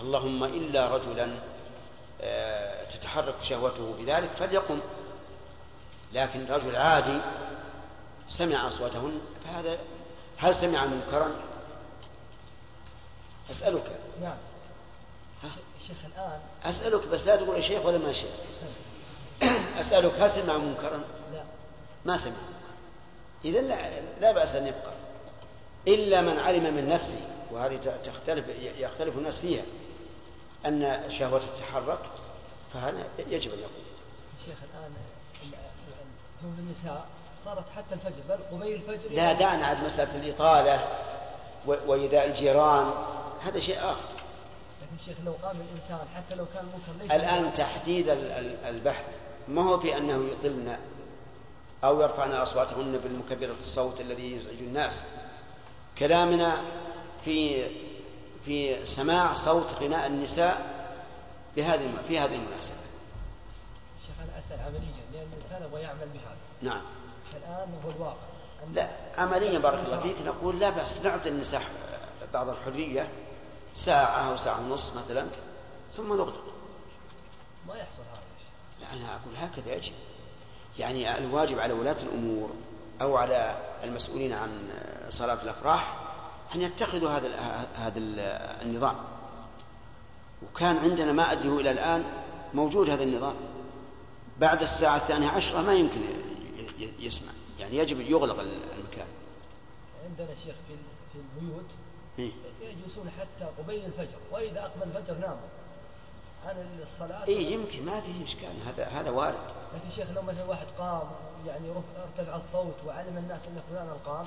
اللهم إلا رجلا آه، تتحرك شهوته بذلك فليقم. لكن رجل عادي سمع أصواتهن فهذا هل سمع منكرا؟ أسألك. نعم. ها؟ الشيخ الآن. أسألك بس لا تقول شيخ ولا ما شيخ. أسألك هل سمع منكرا؟ لا. ما سمع. إذا لا, لا بأس أن يبقى. إلا من علم من نفسه وهذه تختلف يختلف الناس فيها. أن شهوته تتحرك فهذا يجب أن يقول. الشيخ الآن دهوم النساء صارت حتى الفجر بل قبيل الفجر لا دعنا عاد مسألة الإطالة وإيذاء الجيران هذا شيء آخر. لكن الشيخ لو قام الإنسان حتى لو كان المنكر ليس الآن تحديد ال- ال- البحث ما هو في أنه يطلن أو يرفعن أصواتهن بالمكبرة الصوت الذي يزعج الناس؟ كلامنا في في سماع صوت غناء النساء بهذه في هذه المناسبة. الشيخ أنا أسأل عمليا لأن الإنسان يبغى يعمل بهذا. نعم. هو الواقع. لا عمليا بارك الله فيك نقول لا بأس نعطي النساء بعض الحرية ساعة أو ساعة ونص مثلا ثم نغلق ما يحصل هذا. لا أنا أقول هكذا يجب. يعني الواجب على ولاة الأمور أو على المسؤولين عن صلاة الأفراح أن يتخذوا هذا هذا ال- النظام. وكان عندنا ما أدري إلى الآن موجود هذا النظام. بعد الساعة الثانية عشرة ما يمكن يسمع. يعني يجب يغلق ال- المكان. عندنا شيخ في في البيوت إيه؟ يجلسون حتى قبيل الفجر وإذا أقبل الفجر ناموا. عن الصلاة إيه يمكن ما فيه إشكال. هذا هذا وارد. لكن شيخ لو مثلا واحد قام يعني ارتفع الصوت وعلم الناس أن فلانا قام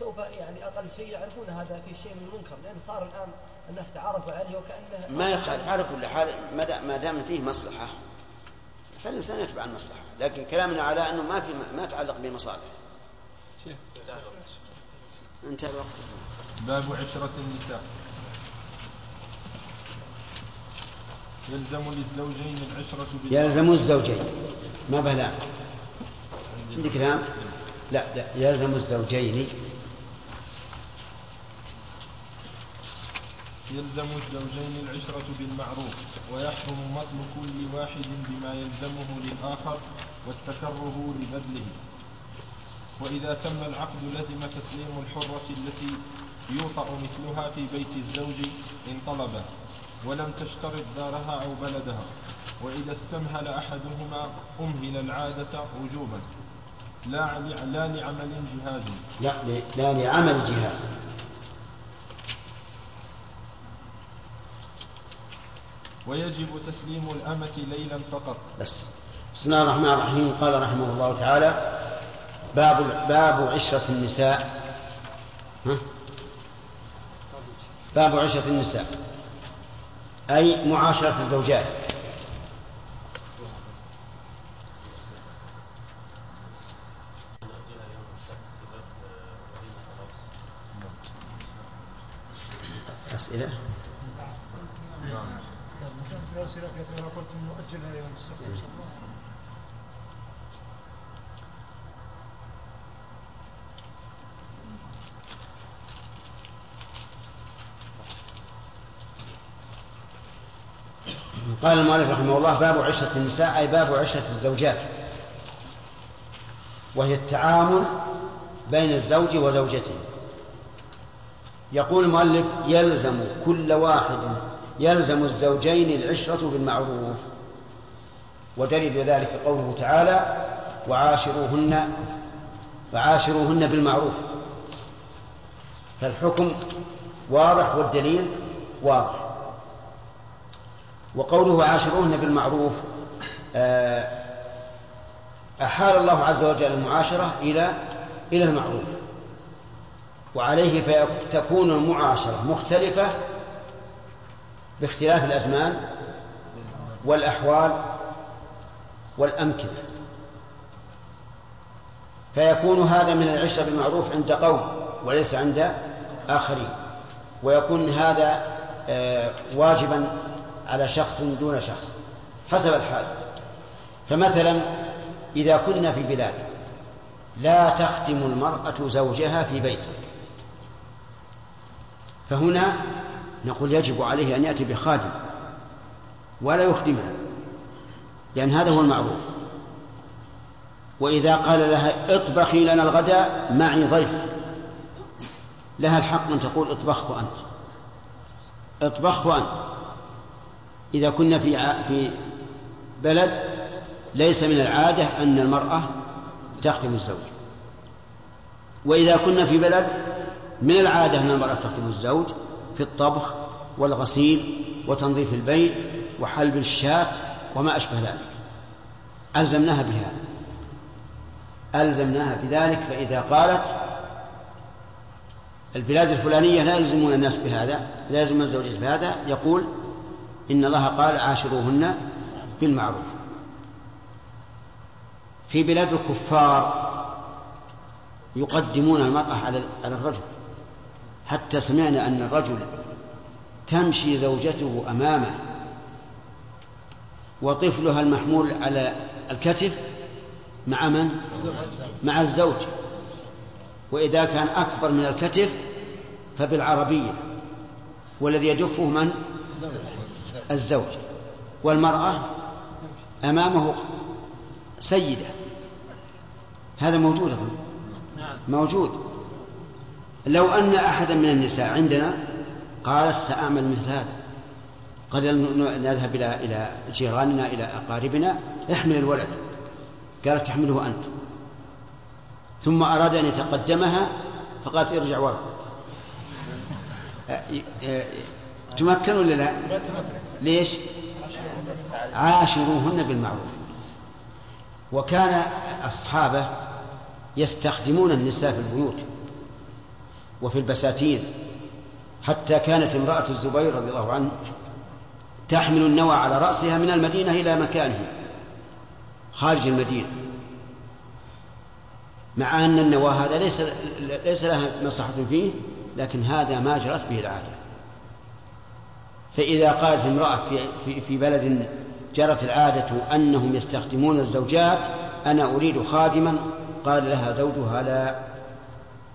سوف يعني أقل شيء يعرفون هذا في شيء من المنكر لأن صار الآن الناس تعرفوا عليه وكانه ما يخالف على كل حال ما دا- ما دام فيه مصلحة فالإنسان يتبع المصلحة لكن كلامنا على أنه ما في ما يتعلق بمصالح شيخ انتهى الوقت. باب عشرة النساء. يلزم للزوجين العشرة بال يلزم الزوجين. ما بلا عندك كلام؟ لا لا يلزم الزوجين يلزم الزوجين العشرة بالمعروف ويحرم مطل كل واحد بما يلزمه للآخر والتكره لبذله. وإذا تم العقد لزم تسليم الحرة التي يوطأ مثلها في بيت الزوج إن طلبه ولم تشترط دارها أو بلدها. وإذا استمهل أحدهما أمهل العادة وجوبا. لا لا لعمل جهاز لا لا لعمل جهاز ويجب تسليم الأمة ليلا فقط. بس. بسم الله الرحمن الرحيم. قال رحمه الله تعالى باب باب عشرة النساء. ها؟ باب عشرة النساء. أي معاشرة الزوجات. أسئلة؟ كثيرة نؤجلها يوم السبت. إن شاء الله قال المؤلف رحمه الله باب عشرة النساء أي باب عشرة الزوجات. وهي التعامل بين الزوج وزوجته. يقول المؤلف يلزم كل واحد يلزم الزوجين العشرة بالمعروف. ودليل ذلك قوله تعالى وعاشروهن وعاشروهن بالمعروف. فالحكم واضح والدليل واضح. وقوله عاشروهن بالمعروف آه، أحال الله عز وجل المعاشرة إلى إلى المعروف. وعليه فتكون المعاشرة مختلفة باختلاف الأزمان والأحوال والأمكنة. فيكون هذا من العشرة بالمعروف عند قوم وليس عند آخرين. ويكون هذا آه، واجبا على شخص دون شخص. حسب الحال. فمثلا إذا كنا في بلاد لا تخدم المرأة زوجها في بيته فهنا نقول يجب عليه أن يأتي بخادم ولا يخدمها لأن هذا هو المعروف. وإذا قال لها اطبخي لنا الغداء معي ضيف لها الحق أن تقول اطبخه أنت اطبخه أنت إذا كنا في في بلد ليس من العادة أن المرأة تخدم الزوج. وإذا كنا في بلد من العادة أن المرأة تخدم الزوج في الطبخ والغسيل وتنظيف البيت وحلب الشاة وما أشبه ذلك. ألزمناها بها ألزمناها بذلك فإذا قالت البلاد الفلانية لا يلزمون الناس بهذا لا يلزمون الزوجات بهذا يقول إن الله قال عاشروهن بالمعروف. في بلاد الكفار يقدمون المرأة على الرجل. حتى سمعنا أن الرجل تمشي زوجته أمامه وطفلها المحمول على الكتف مع من؟ مع الزوج. وإذا كان أكبر من الكتف فبالعربية. والذي يدفه من؟ الزوج. والمرأة أمامه سيدة. هذا موجود؟ موجود. لو أن أحدا من النساء عندنا قالت سأعمل مثل هذا قد نذهب إلى إلى جيراننا إلى أقاربنا احمل الولد. قالت تحمله أنت. ثم أراد أن يتقدمها فقالت ارجع ورا. تمكن ولا لا؟ ليش؟ عاشروهن بالمعروف. وكان أصحابه يستخدمون النساء في البيوت. وفي البساتين حتى كانت امرأة الزبير رضي الله عنه تحمل النوى على رأسها من المدينة إلى مكانه خارج المدينة. مع أن النوى هذا ليس ليس لها مصلحة فيه لكن هذا ما جرت به العادة. فإذا قالت امرأة في, في, في بلد جرت العادة أنهم يستخدمون الزوجات أنا أريد خادما قال لها زوجها لا.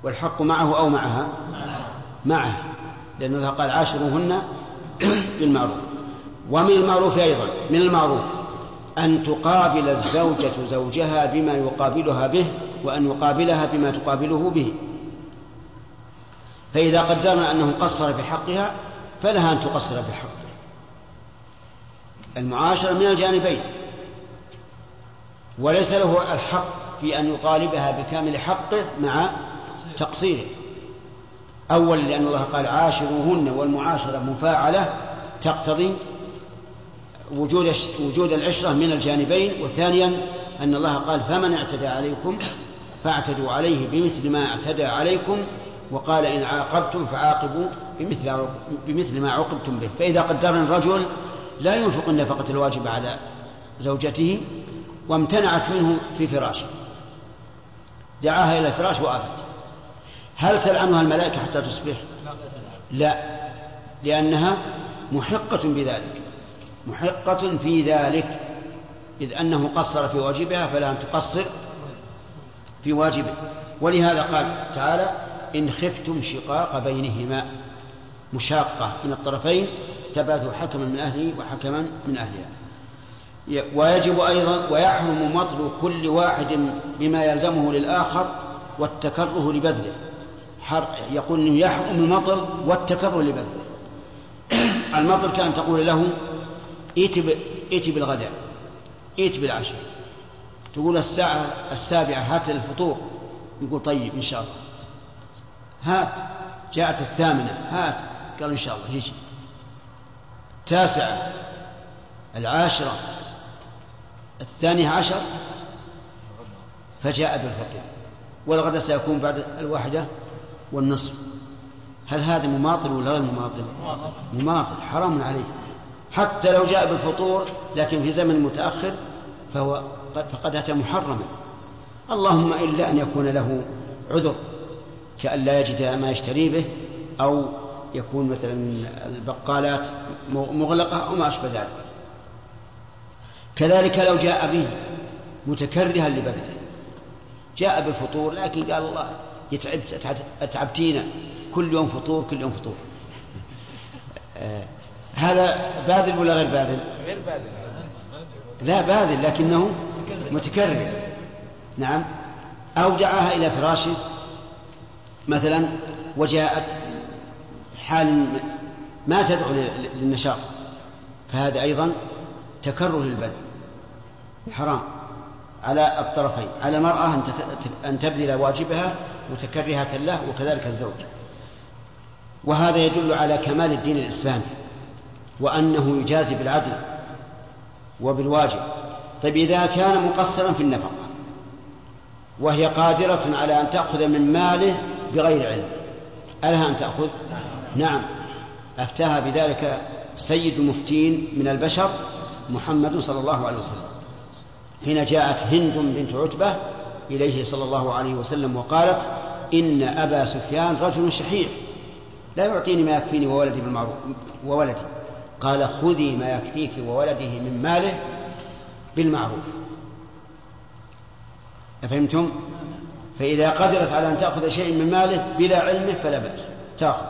والحق معه أو معها؟ معه. لأنه قال عاشروهن <clears throat> بالمعروف. ومن المعروف أيضا من المعروف أن تقابل الزوجة زوجها بما يقابلها به وأن يقابلها بما تقابله به. فإذا قدرنا أنه قصر في حقها فلها أن تقصر في حقه المعاشرة من الجانبين. وليس له الحق في أن يطالبها بكامل حقه مع تقصيره. أولا لأن الله قال عاشروهن والمعاشرة مفاعلة تقتضي وجود وجود العشرة من الجانبين وثانيا أن الله قال فمن اعتدى عليكم فاعتدوا عليه بمثل ما اعتدى عليكم وقال إن عاقبتم فعاقبوا بمثل بمثل ما عوقبتم به. فإذا قدرنا الرجل لا ينفق النفقة الواجبة على زوجته وامتنعت منه في فراشه. دعاها إلى الفراش وأبت هل تلعنها الملائكة حتى تصبح؟ لا. لأنها محقة بذلك. محقة في ذلك. إذ أنه قصر في واجبها فلا أن تقصر في واجبه. ولهذا قال تعالى إن خفتم شقاق بينهما. مشاقة من الطرفين تبعث حكما من أهله وحكما من أهلها. ويجب أيضا ويحرم مطل كل واحد بما يلزمه للآخر والتكره لبذله. يقول إنه يحرم المطر والتكرر لبذله. <clears throat> المطر كأن تقول له ائت ائت بالغداء ائت بالعشاء. تقول الساعة السابعة هات الفطور. يقول طيب إن شاء الله. هات. جاءت الثامنة هات. قال إن شاء الله يجي التاسعة العاشرة الثانية عشر فجاء بالفطور والغد سيكون بعد الواحدة؟ والنصف. هل هذا مماطل ولا غير مماطل؟ مماطل حرام عليه. حتى لو جاء بالفطور لكن في زمن متأخر فهو فقد أتى محرما. اللهم إلا أن يكون له عذر كأن لا يجد ما يشتري به أو يكون مثلا البقالات مغلقة أو ما أشبه ذلك. كذلك لو جاء به متكرها لبذله جاء بالفطور لكن قال الله يتعبت أتعبتينا كل يوم فطور كل يوم فطور. آه هذا باذل ولا غير باذل؟ غير باذل. لا باذل لكنه متكرر. نعم. أو دعاها إلى فراشه. مثلا وجاءت حال ما تدعو للنشاط. فهذا أيضا تكرر للبذل حرام. على الطرفين على المرأة أن تبذل واجبها متكرهة له وكذلك الزوج. وهذا يدل على كمال الدين الإسلامي وأنه يجازي بالعدل وبالواجب. طيب إذا كان مقصرا في النفقة وهي قادرة على أن تأخذ من ماله بغير علم ألها أن تأخذ؟ نعم. أفتاها بذلك سيد المفتين من البشر محمد صلى الله عليه وسلم. حين جاءت هند بنت عتبة إليه صلى الله عليه وسلم وقالت إن أبا سفيان رجل شحيح لا يعطيني ما يكفيني وولدي بالمعروف وولدي. قال خذي ما يكفيك وولده من ماله بالمعروف. أفهمتم؟ فإذا قدرت على أن تأخذ شيء من ماله بلا علمه فلا بأس تأخذ.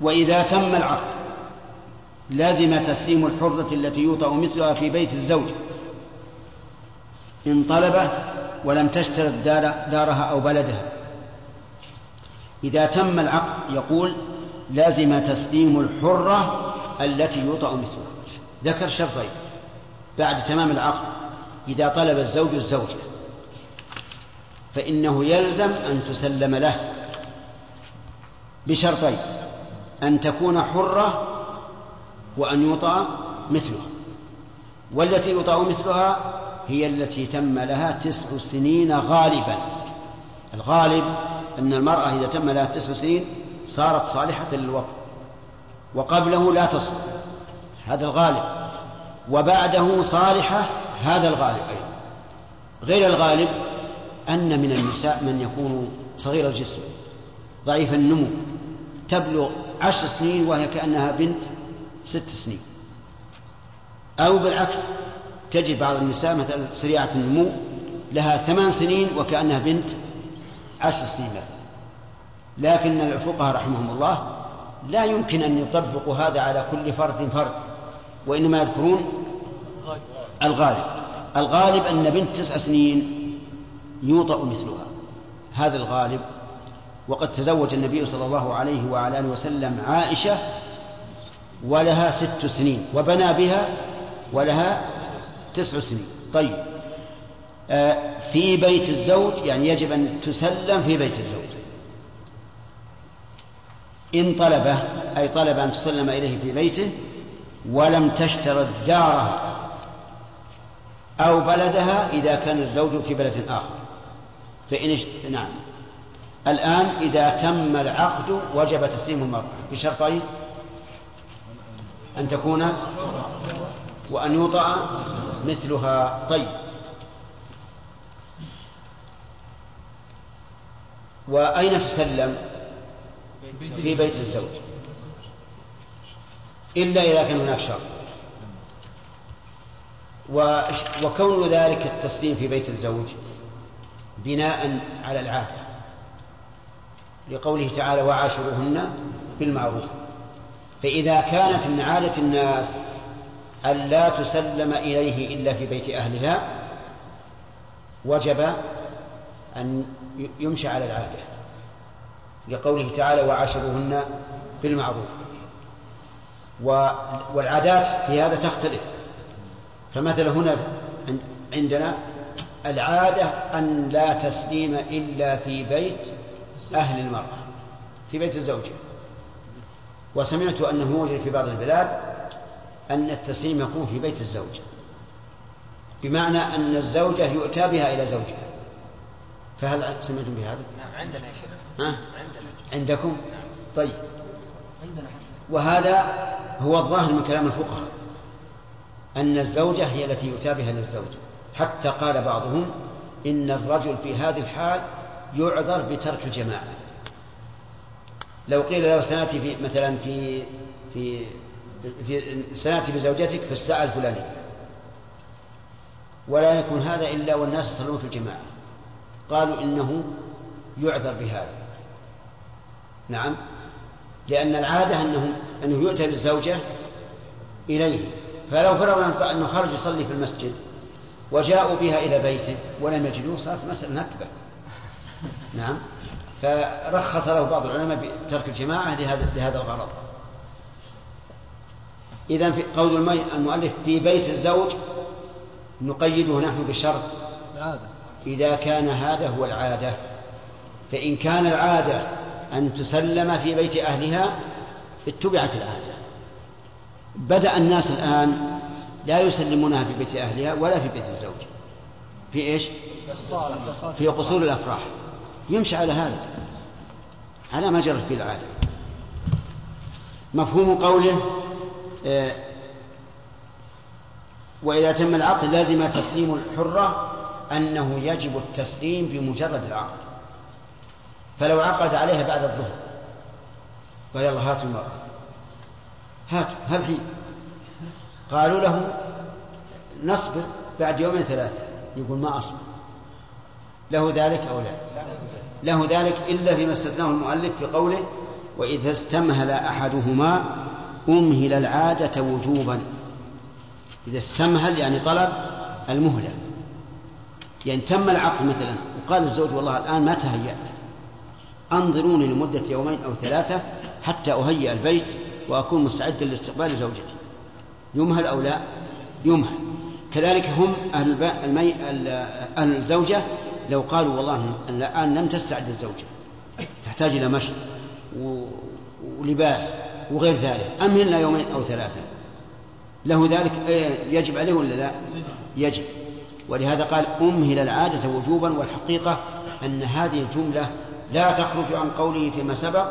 وإذا تم العقد لازم تسليم الحرة التي يوطأ مثلها في بيت الزوج. إن طلبه ولم تشترط دار دارها أو بلدها. إذا تم العقد يقول لازم تسليم الحرة التي يوطأ مثلها. ذكر شرطين بعد تمام العقد. إذا طلب الزوج الزوجة فإنه يلزم أن تسلم له. بشرطين أن تكون حرة وأن يوطأ مثلها. والتي يوطأ مثلها هي التي تم لها تسع سنين غالبا. الغالب أن المرأة إذا تم لها تسع سنين صارت صالحة للوطن وقبله لا تصل. هذا الغالب. وبعده صالحة هذا الغالب أيضا. غير الغالب أن من النساء من يكون صغير الجسم ضعيف النمو تبلغ عشر سنين وهي كأنها بنت ست سنين. أو بالعكس تجد بعض النساء مثلا سريعة النمو لها ثمان سنين وكأنها بنت عشر سنين. مثلا لكن الفقهاء رحمهم الله لا يمكن أن يطبقوا هذا على كل فرد فرد وإنما يذكرون الغالب. الغالب أن بنت تسع سنين يوطأ مثلها. هذا الغالب. وقد تزوج النبي صلى الله عليه وعلى آله وسلم عائشة ولها ست سنين وبنى بها ولها تسع سنين. طيب. آه في بيت الزوج يعني يجب أن تسلم في بيت الزوج. إن طلبه أي طلب أن تسلم إليه في بيته ولم تشترط داره أو بلدها إذا كان الزوج في بلد آخر. فإن نعم. الآن إذا تم العقد وجب تسليم المرأة. بشرطين أن تكون وأن يوطأ مثلها. طيب. وأين تسلم؟ في بيت الزوج. إلا إذا كان هناك وش- وكون ذلك التسليم في بيت الزوج بناء على العادة. لقوله تعالى وعاشروهن بالمعروف. فإذا كانت من عادة الناس أن لا تسلم إليه إلا في بيت أهلها وجب أن يمشى على العادة لقوله تعالى وعاشروهن بالمعروف. والعادات في هذا تختلف. فمثلا هنا عند- عندنا العادة أن لا تسليم إلا في بيت أهل المرأة في بيت الزوجة. وسمعت أنه يوجد في بعض البلاد أن التسليم يكون في بيت الزوج بمعنى أن الزوجة يؤتى بها إلى زوجها. فهل سمعتم بهذا؟ نعم عندنا يا شيخ. ها؟ عندنا. عندكم؟ طيب. عندنا وهذا هو الظاهر من كلام الفقهاء أن الزوجة هي التي يؤتى بها للزوج. حتى قال بعضهم إن الرجل في هذه الحال يعذر بترك الجماعة. لو قيل له سنأتي في مثلا في في في سنأتي بزوجتك في الساعة الفلانية ولا يكون هذا إلا والناس يصلون في الجماعة. قالوا إنه يعذر بهذا. نعم. لأن العادة أنه أنه يؤتى بالزوجة إليه. فلو فرضنا أنه خرج يصلي في المسجد وجاءوا بها إلى بيته ولم يجدوه صارت مسألة نكبة. نعم. فرخص له بعض العلماء بترك الجماعة لهذا لهذا الغرض. إذا في قول المؤلف في بيت الزوج نقيده نحن بشرط. إذا كان هذا هو العادة. فإن كان العادة أن تسلم في بيت أهلها اتبعت العادة. بدأ الناس الآن لا يسلمونها في بيت أهلها ولا في بيت الزوج. في إيش؟ في قصور الأفراح. يمشي على هذا. على ما جرت به العادة مفهوم قوله وإذا تم العقد لازم تسليم الحرة أنه يجب التسليم بمجرد العقد. فلو عقد عليها بعد الظهر. قال يلا هاتوا المرأة. هاتوا هالحين قالوا له نصبر بعد يومين ثلاثة. يقول ما أصبر. له ذلك أو لا؟ له ذلك إلا فيما استثناه المؤلف في قوله وإذا استمهل أحدهما أمهل العادة وجوبا. إذا استمهل يعني طلب المهلة. يعني تم العقد مثلا. وقال الزوج والله الآن ما تهيأت. أنظروني لمدة يومين أو ثلاثة حتى أهيئ البيت وأكون مستعدا لاستقبال زوجتي. يمهل أو لا؟ يمهل. كذلك هم أهل. المي... ال- أهل الزوجة لو قالوا والله الآن لم تستعد الزوجة. تحتاج إلى مشط و... ولباس وغير ذلك. أمهلنا يومين أو ثلاثة؟ له ذلك إيه، يجب عليه ولا لا؟ يجب. ولهذا قال أمهل العادة وجوبا والحقيقة أن هذه الجملة لا تخرج عن قوله فيما سبق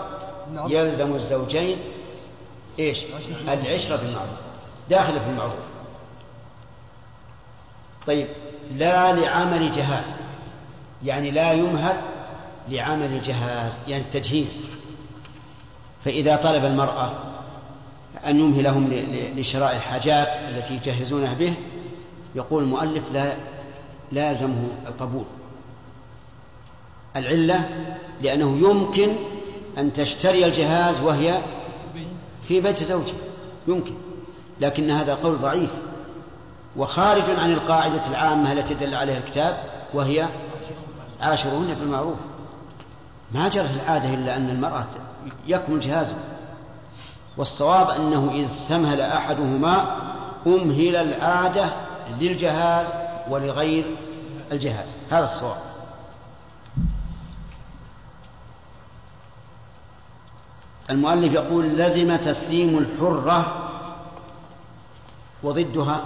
يلزم الزوجين إيش؟ العشرة بالمعروف داخلة في المعروف. طيب لا لعمل جهاز. يعني لا يمهل لعمل الجهاز يعني التجهيز فإذا طلب المرأة أن يمهلهم لشراء الحاجات التي يجهزونها به يقول المؤلف لا لا يلزمه القبول. العلة لأنه يمكن أن تشتري الجهاز وهي في بيت زوجها يمكن لكن هذا قول ضعيف. وخارج عن القاعدة العامة التي دل عليها الكتاب وهي عاشرهن بالمعروف. ما جرت العادة إلا أن المرأة يكمل جهازه. والصواب أنه إذا استمهل أحدهما أمهل العادة للجهاز ولغير الجهاز. هذا الصواب. المؤلف يقول لزم تسليم الحرة وضدها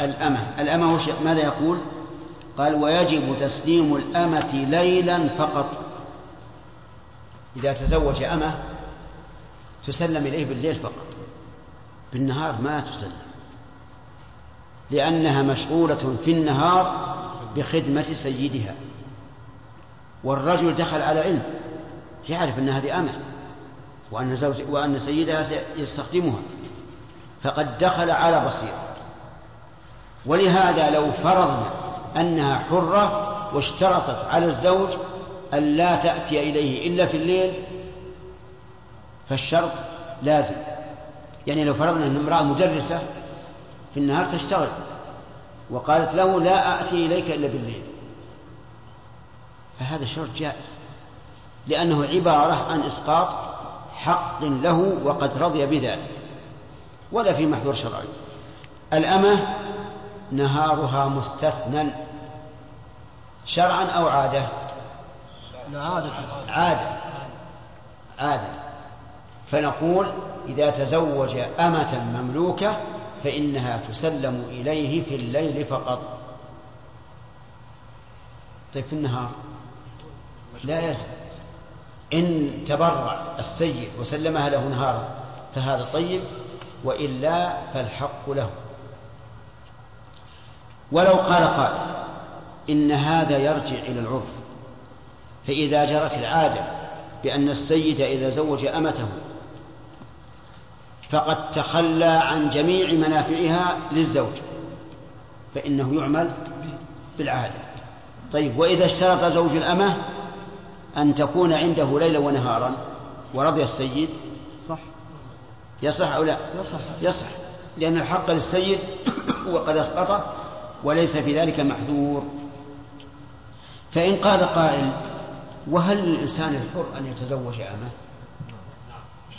الأمة. الأمة ماذا يقول؟ قال ويجب تسليم الأمة ليلا فقط. إذا تزوج أمة تسلم إليه بالليل فقط. بالنهار ما تسلم. لأنها مشغولة في النهار بخدمة سيدها. والرجل دخل على علم يعرف أن هذه أمة وأن, زوج وأن سيدها يستخدمها فقد دخل على بصيرة. ولهذا لو فرضنا أنها حرة واشترطت على الزوج أن لا تأتي إليه إلا في الليل فالشرط لازم. يعني لو فرضنا أن امرأة مدرسة في النهار تشتغل وقالت له لا آتي إليك إلا بالليل فهذا شرط جائز لأنه عبارة عن إسقاط حق له وقد رضي بذلك ولا في محذور شرعي. الأمة نهارها مستثنى شرعا أو عادة. عادة عادة فنقول إذا تزوج أمة مملوكة فإنها تسلم إليه في الليل فقط. طيب في النهار؟ لا يلزم إن تبرع السيد وسلمها له نهارا فهذا طيب وإلا فالحق له. ولو قال قائل إن هذا يرجع إلى العرف. فإذا جرت العادة بأن السيد إذا زوج أمته فقد تخلى عن جميع منافعها للزوج فإنه يعمل بالعادة. طيب وإذا اشترط زوج الأمة أن تكون عنده ليلا ونهارا ورضي السيد؟ صح. يصح أو لا؟ يصح. يصح لأن الحق للسيد وقد أسقطه وليس في ذلك محذور. فإن قال قائل وهل للإنسان الحر أن يتزوج أمه؟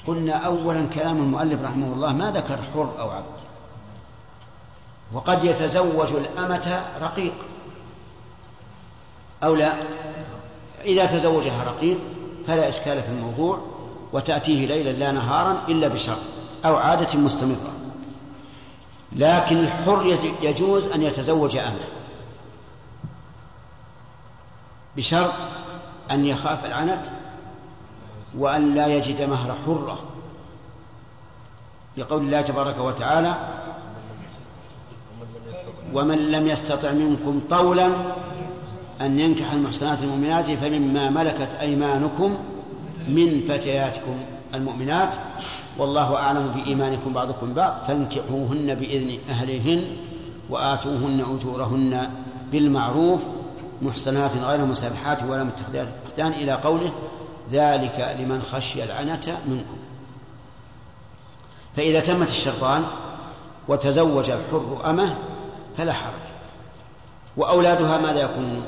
قلنا أولا كلام المؤلف رحمه الله ما ذكر حر أو عبد. وقد يتزوج الأمة رقيق. أو لا؟ إذا تزوجها رقيق فلا إشكال في الموضوع وتأتيه ليلا لا نهارا إلا بشرط أو عادة مستمرة. لكن الحر يجوز أن يتزوج أمه. بشرط أن يخاف العنت وأن لا يجد مهر حرة. لقول الله تبارك وتعالى ومن لم يستطع منكم طولا أن ينكح المحسنات المؤمنات فمما ملكت أيمانكم من فتياتكم المؤمنات. والله أعلم بإيمانكم بعضكم بعض. فانكحوهن بإذن أهلهن وآتوهن أجورهن بالمعروف محسنات غير مسابحات ولا متخذات أختان إلى قوله ذلك لمن خشي العنة منكم. فإذا تمت الشرطان وتزوج الحر أمه فلا حرج. وأولادها ماذا يكونون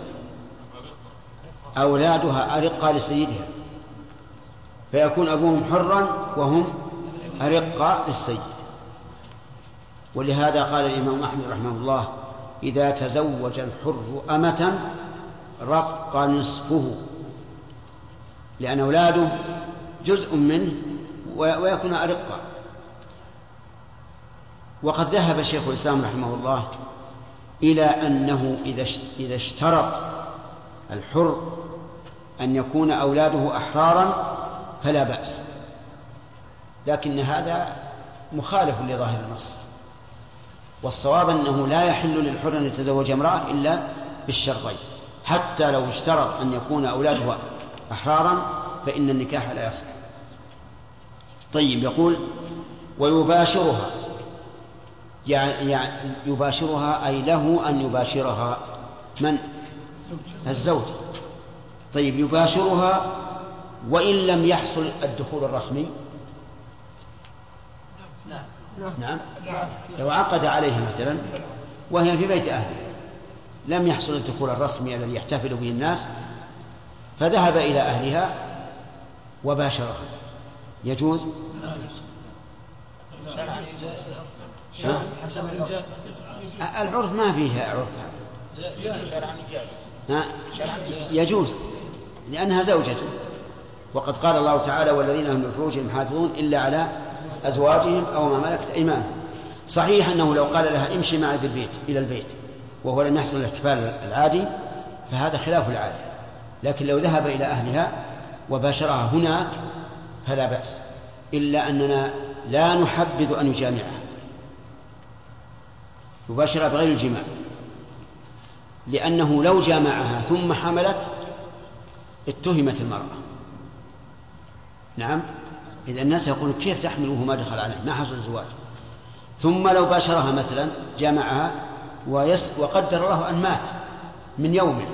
أولادها أرقى لسيدها. فيكون أبوهم حرا وهم أرقى للسيد. ولهذا قال الإمام أحمد رحمه الله إذا تزوج الحر أمة رق نصفه. لأن أولاده جزء منه ويكون أرقا وقد ذهب شيخ الإسلام رحمه الله إلى أنه إذا اشترط الحر أن يكون أولاده أحرارا فلا بأس. لكن هذا مخالف لظاهر النص. والصواب أنه لا يحل للحر أن يتزوج امرأة إلا بالشرطين. حتى لو اشترط أن يكون أولاده أحرارا فإن النكاح لا يصح. طيب يقول ويباشرها. يعني, يباشرها أي له أن يباشرها. من؟ الزوج. طيب يباشرها وإن لم يحصل الدخول الرسمي؟ نعم. لو عقد عليها مثلا وهي في بيت أهله لم يحصل الدخول الرسمي الذي يحتفل به الناس فذهب إلى أهلها وباشرها. يجوز؟ العرف ما فيها عرف. يجوز لأنها زوجته وقد قال الله تعالى والذين هم لفروجهم حافظون إلا على أزواجهم أو ما ملكت أيمانهم. صحيح أنه لو قال لها امشي معي بالبيت إلى البيت وهو لم يحصل الاحتفال العادي فهذا خلاف العادة. لكن لو ذهب إلى أهلها وباشرها هناك فلا بأس إلا أننا لا نحبذ أن يجامعها يباشرها بغير الجماع لأنه لو جامعها ثم حملت اتهمت المرأة. نعم إذا الناس يقولون كيف تحمل وهو ما دخل عليه؟ ما حصل الزواج ثم لو باشرها مثلا جامعها ويس وقدر الله أن مات من يومه.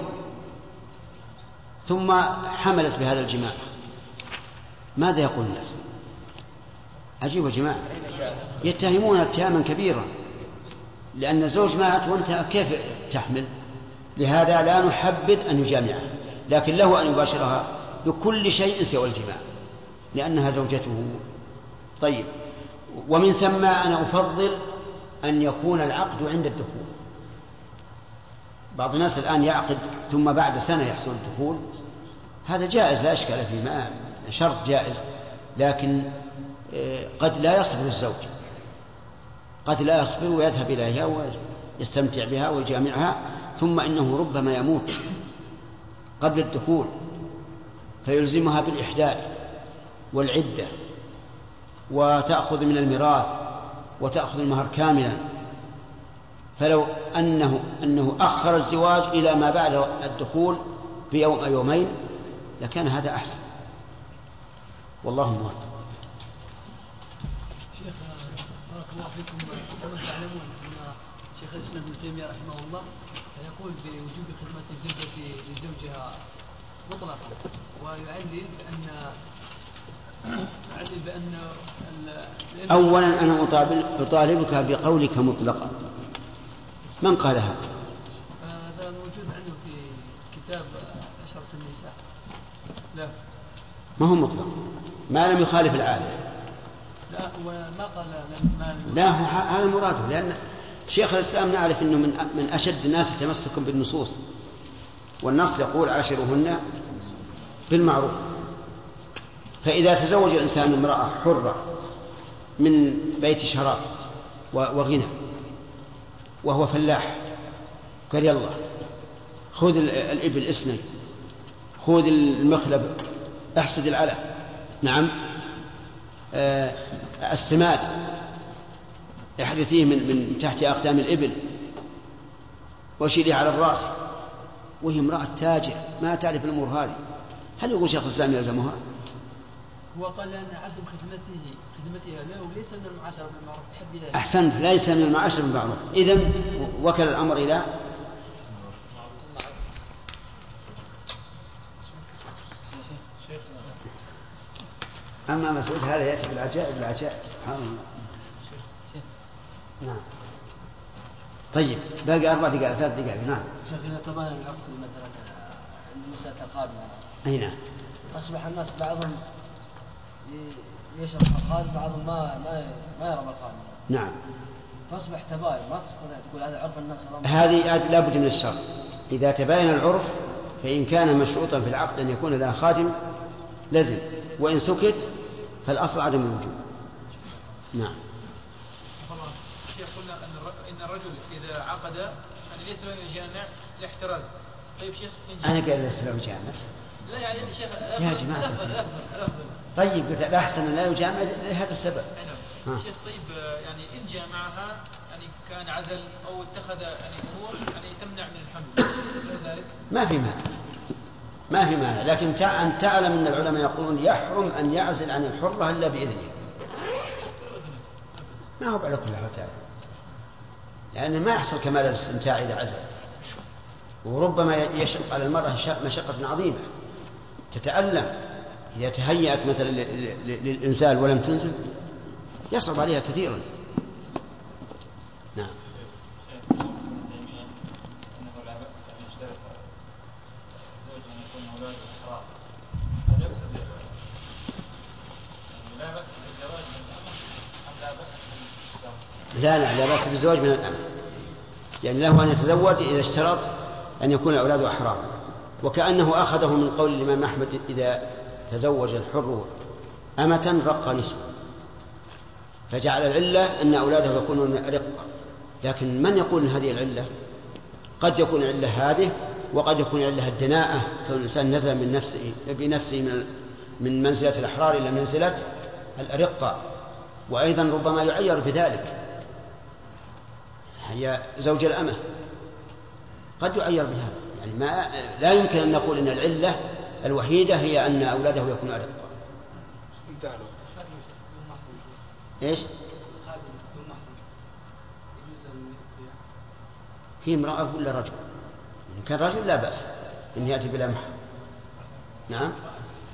ثم حملت بهذا الجماع. ماذا يقول الناس؟ عجيب يا جماعة يتهمون اتهاما كبيرا لأن الزوج مات وأنت كيف تحمل؟ لهذا لا نحبذ أن يجامعها لكن له أن يباشرها بكل شيء سوى الجماع لأنها زوجته. طيب ومن ثم أنا أفضل أن يكون العقد عند الدخول. بعض الناس الآن يعقد ثم بعد سنة يحصل الدخول. هذا جائز لا إشكال فيه ما شرط جائز لكن آه، قد لا يصبر الزوج. قد لا يصبر ويذهب إليها ويستمتع بها ويجامعها ثم إنه ربما يموت قبل الدخول فيلزمها بالإحداث والعدة وتأخذ من الميراث وتأخذ المهر كاملا. فلو أنه أنه أخر الزواج إلى ما بعد الدخول بيوم أو يومين لكان هذا أحسن. والله موفق شيخ بارك الله فيكم. كما تعلمون أن شيخ الإسلام ابن تيمية رحمه الله يقول بوجوب خدمة الزوجة لزوجها مطلقا ويعلل بان يعلل بأن اولا أنا أطالبك بقولك مطلقا. من قال؟ هذا موجود عنده في كتاب أشرة النساء لا ما هو مطلق. ما لم يخالف العادة. لا وما قال لا هذا مراده لأن شيخ الإسلام نعرف أنه من من أشد الناس تمسكا بالنصوص. والنص يقول عاشرهن بالمعروف. فإذا تزوج الإنسان امرأة حرة من بيت شراب وغنى وهو فلاح قال يلا خذ الإبل اسني خذ المخلب أحسد العلف. نعم. آه السماد. احدثيه من من تحت أقدام الإبل. وشيليه على الرأس. وهي امرأة تاجر. ما تعرف الأمور هذه. هل يقول شيخ الإسلام يلزمها؟ هو قال أن عدم خدمته خدمتها له ليس من المعاشرة بالمعروف أحسنت. ليس من المعاشرة بالمعروف إذا وكل الأمر إلى أما مسعود هذا يأتي بالعجائب العجائب. سبحان الله. نعم. طيب باقي أربع دقائق ثلاث دقائق. نعم. شيخ إذا تبين العقد مثلا عند مسألة القادمة. أي نعم. أصبح الناس بعضهم يشرب القادم بعضهم ما ما ما يرى القادم نعم. فأصبح تباين ما تستطيع تقول هذا عرف الناس هذه لابد من الشرط. إذا تباين العرف فإن كان مشروطا في العقد أن يكون ذا خادم لزم. وإن سكت فالأصل عدم الوجوب نعم. الشيخ قلنا إن الرجل إذا عقد يعني ليس له يجامع لاحتراز طيب شيخ أنا قال ليس له يجامع لا يعني شيخ يا جماعة. طيب قلت الاحسن لا يجامع لهذا السبب. نعم. شيخ طيب يعني إن جامعها يعني كان عزل أو اتخذ يعني أمور يعني تمنع من الحمل. <coughs> ذلك؟ ما في مانع. ما في مانع. لكن أن تعلم أن العلماء يقولون يحرم أن يعزل عن الحرة إلا بإذنه. ما هو على كل حال لأن ما يحصل كمال الاستمتاع إذا عزل. وربما يشق على المرأة مشقة عظيمة. تتألم. إذا تهيأت مثلا للإنزال ولم تنزل يصعب عليها كثيرا. لا لا لا بأس بالزواج من الأمة يعني له أن يتزوج إذا اشترط أن يكون الأولاد أحرار. وكأنه أخذه من قول الإمام أحمد إذا تزوج الحر أمة رق نسوة. فجعل العلة أن أولاده يكونون رقة. لكن من يقول إن هذه العلة؟ قد يكون العلة هذه وقد يكون العلة الدناءة كون الإنسان نزل من نفسه بنفسه من من منزلة الأحرار إلى منزلة الأرقة وأيضا ربما يعير بذلك. هي زوج الأمة. قد يعير بها يعني ما لا يمكن أن نقول أن العلة الوحيدة هي أن أولاده يكونوا أرقا إيش؟ هي امرأة ولا رجل؟ إن كان رجل لا بأس إن يأتي بلا محرم. نعم؟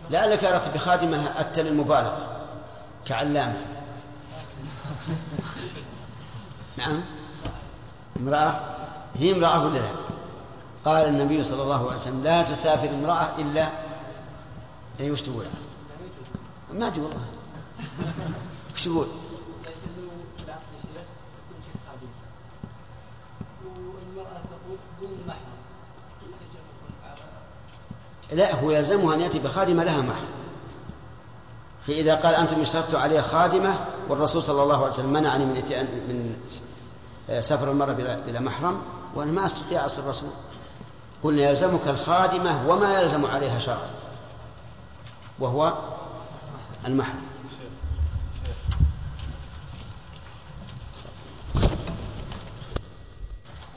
لعلك أردت بخادمة أتى للمبالغة كعلامة. نعم؟ امرأة هي امرأة ولا لا؟ قال النبي صلى الله عليه وسلم لا تسافر امرأة إلا أي وش تقول ما أدري والله. وش تقول؟ لا هو يلزمها أن يأتي بخادمة لها محرم فإذا قال أنتم اشترطتوا عليه خادمة والرسول صلى الله عليه وسلم منعني من من سفر المرأة بلا محرم وأنا ما أستطيع أصل الرسول. قلنا يلزمك الخادمة وما يلزم عليها شرعا وهو المحرم.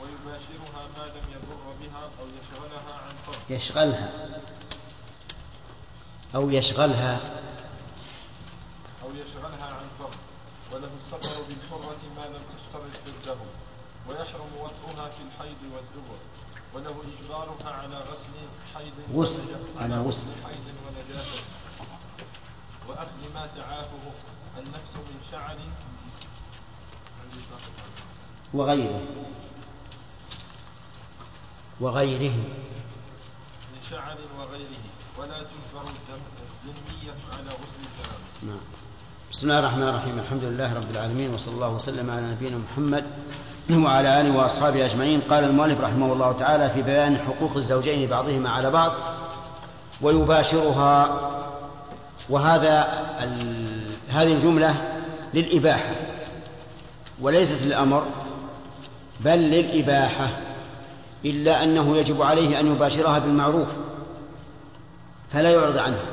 ويباشرها ما لم يضر بها أو يشغلها عن فرض. يشغلها. أو يشغلها. أو يشغلها عن فرض. وله السفر بالحرة ما لم تشترط. ويحرم وطئها في الحيض والدبر وله إجبارها على غسل حيض غسل على غسل. حيض ونجاسة. وأخذ ما تعافه النفس من شعر. وغيره. وغيره. من شعر وغيره. ولا تجبر الذمية على غسل الجنابة نعم. بسم الله الرحمن الرحيم الحمد لله رب العالمين وصلى الله وسلم على نبينا محمد وعلى آله وأصحابه أجمعين قال المؤلف رحمه الله تعالى في بيان حقوق الزوجين بعضهما على بعض ويباشرها وهذا. هذه الجملة للإباحة وليست للأمر بل للإباحة إلا أنه يجب عليه أن يباشرها بالمعروف فلا يعرض عنها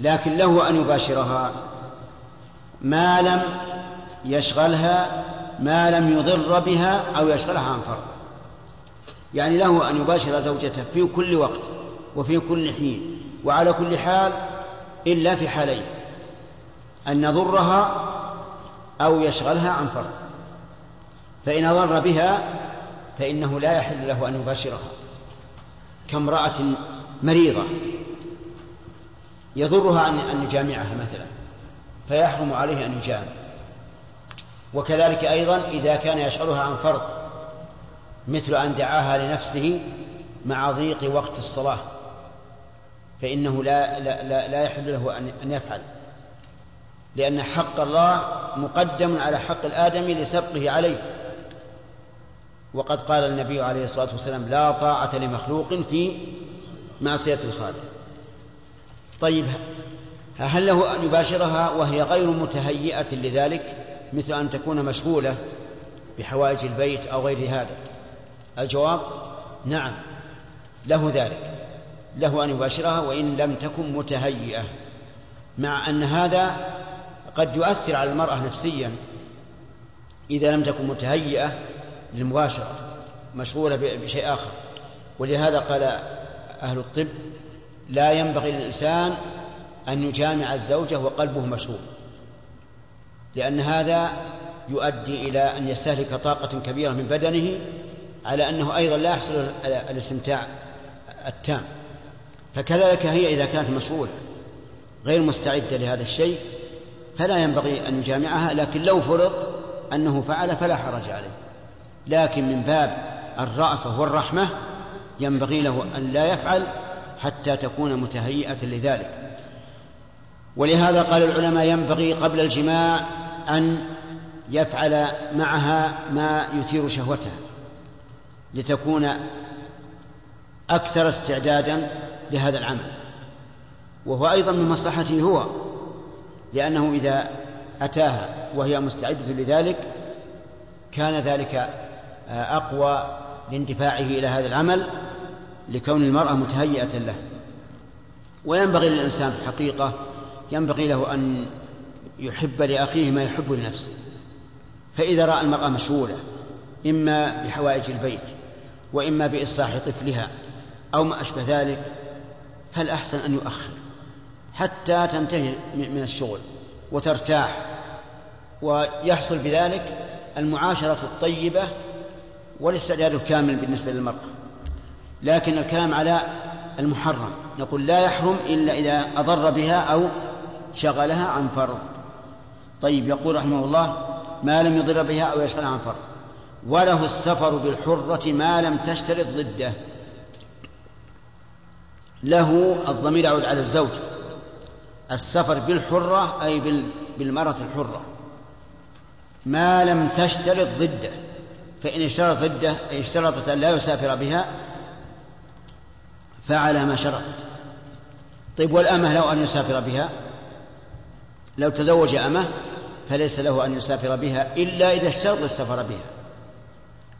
لكن له أن يباشرها ما لم يشغلها ما لم يضر بها أو يشغلها عن فرض. يعني له أن يباشر زوجته في كل وقت وفي كل حين وعلى كل حال إلا في حالين أن يضرها أو يشغلها عن فرض. فإن أضر بها فإنه لا يحل له أن يباشرها. كامرأة مريضة يضرها أن يجامعها مثلا. فيحرم عليه أن يجامع. وكذلك أيضا إذا كان يشغلها عن فرض مثل أن دعاها لنفسه مع ضيق وقت الصلاة فإنه لا لا لا, لا يحل له أن يفعل. لأن حق الله مقدم على حق الادمي لسبقه عليه. وقد قال النبي عليه الصلاة والسلام لا طاعة لمخلوق في معصية الخالق. طيب هل له أن يباشرها وهي غير متهيئة لذلك مثل أن تكون مشغولة بحوائج البيت أو غير هذا؟ الجواب نعم له ذلك. له أن يباشرها وإن لم تكن متهيئة مع أن هذا قد يؤثر على المرأة نفسيا إذا لم تكن متهيئة للمباشرة مشغولة بشيء آخر. ولهذا قال أهل الطب لا ينبغي للإنسان أن يجامع الزوجة وقلبه مشغول. لأن هذا يؤدي إلى أن يستهلك طاقة كبيرة من بدنه على أنه أيضا لا يحصل الاستمتاع التام. فكذلك هي إذا كانت مشغولة غير مستعدة لهذا الشيء فلا ينبغي أن يجامعها لكن لو فرض أنه فعل فلا حرج عليه. لكن من باب الرأفة والرحمة ينبغي له أن لا يفعل حتى تكون متهيئة لذلك. ولهذا قال العلماء ينبغي قبل الجماع أن يفعل معها ما يثير شهوتها لتكون أكثر استعدادا لهذا العمل. وهو أيضا من مصلحته هو لأنه إذا أتاها وهي مستعدة لذلك كان ذلك أقوى لاندفاعه إلى هذا العمل لكون المرأة متهيئة له. وينبغي للإنسان في الحقيقة ينبغي له أن يحب لأخيه ما يحب لنفسه. فإذا رأى المرأة مشغولة إما بحوائج البيت وإما بإصلاح طفلها أو ما أشبه ذلك فالأحسن أن يؤخر حتى تنتهي من الشغل وترتاح؟ ويحصل بذلك المعاشرة الطيبة والاستعداد الكامل بالنسبة للمرأة. لكن الكلام على المحرم نقول لا يحرم إلا إذا أضر بها أو شغلها عن فرض. طيب يقول رحمه الله ما لم يضر بها أو يشغلها عن فرض. وله السفر بالحرة ما لم تشترط ضده. له الضمير يعود على الزوج. السفر بالحرة أي بالمرأة الحرة. ما لم تشترط ضده. فإن اشترط ضده أي اشترطت أن لا يسافر بها فعل ما شرطت طيب والأمة لو أن يسافر بها؟ لو تزوج أمة فليس له أن يسافر بها إلا إذا اشترط السفر بها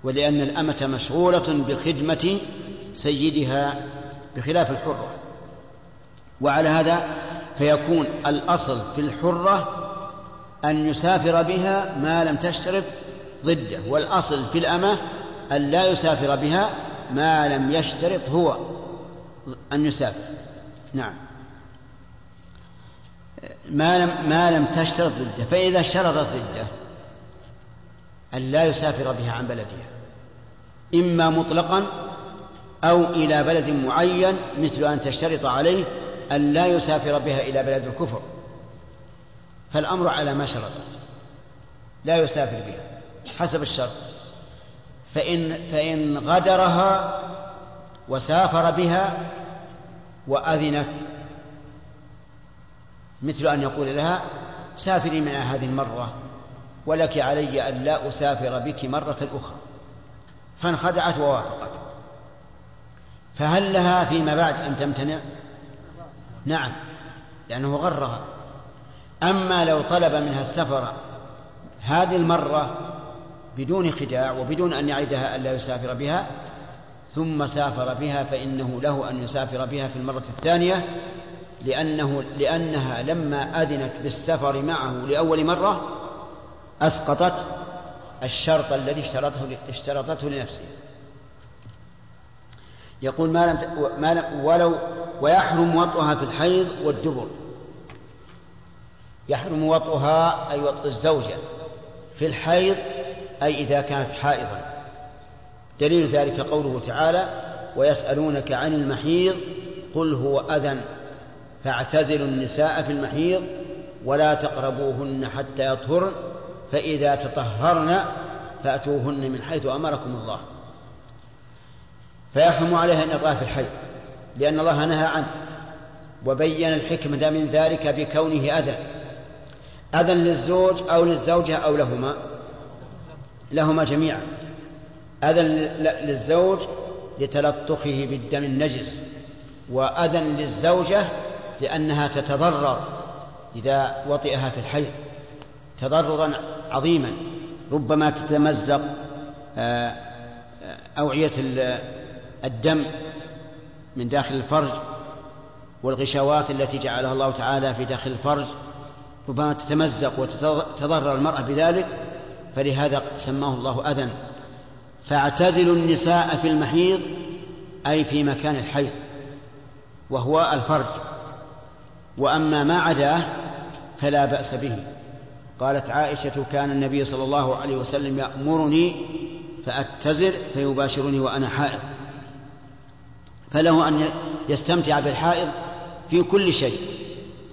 ولأن الأمة مشغولة بخدمة سيدها بخلاف الحرة. وعلى هذا فيكون الأصل في الحرة أن يسافر بها ما لم تشترط ضده والأصل في الأمة أن لا يسافر بها ما لم يشترط هو أن يسافر. نعم. ما لم ما لم تشترط ضده. فإذا اشترطت ضده أن لا يسافر بها عن بلدها. إما مطلقا أو إلى بلد معين مثل أن تشترط عليه أن لا يسافر بها إلى بلد الكفر. فالأمر على ما شرط. لا يسافر بها حسب الشرط. فإن فإن غدرها وسافر بها وأذنت مثل أن يقول لها سافري معي هذه المرة ولك علي أن لا أسافر بك مرة أخرى. فانخدعت ووافقت. فهل لها فيما بعد أن تمتنع؟ نعم لأنه غرها. أما لو طلب منها السفر هذه المرة بدون خداع وبدون أن يعدها ألا يسافر بها ثم سافر بها فإنه له أن يسافر بها في المرة الثانية لأنه لأنها لما أذنت بالسفر معه لأول مرة أسقطت الشرط الذي اشترطه اشترطته لنفسه. يقول ما لم ما لم ولو ويحرم وطئها في الحيض والدبر. يحرم وطئها أي وطء الزوجة في الحيض أي إذا كانت حائضا. دليل ذلك قوله تعالى ويسألونك عن المحيض قل هو أذى فاعتزلوا النساء في المحيض ولا تقربوهن حتى يطهرن فإذا تطهرن فأتوهن من حيث أمركم الله. فيحرم عليها يطاف في الحيض لأن الله نهى عنه وبين الحكمة من ذلك بكونه أذى. أذى للزوج أو للزوجة أو لهما لهما جميعا. أذى للزوج لتلطخه بالدم النجس وأذى للزوجة لأنها تتضرر إذا وطئها في الحيض تضررا عظيما. ربما تتمزق آه، أوعية الدم من داخل الفرج والغشاوات التي جعلها الله تعالى في داخل الفرج. ربما تتمزق وتتضرر المرأة بذلك فلهذا سماه الله أذى فاعتزلوا النساء في المحيض أي في مكان الحيض وهو الفرج. وأما ما عداه فلا بأس به. قالت عائشة كان النبي صلى الله عليه وسلم يأمرني فأتزر فيباشرني وأنا حائض. فله أن يستمتع بالحائض في كل شيء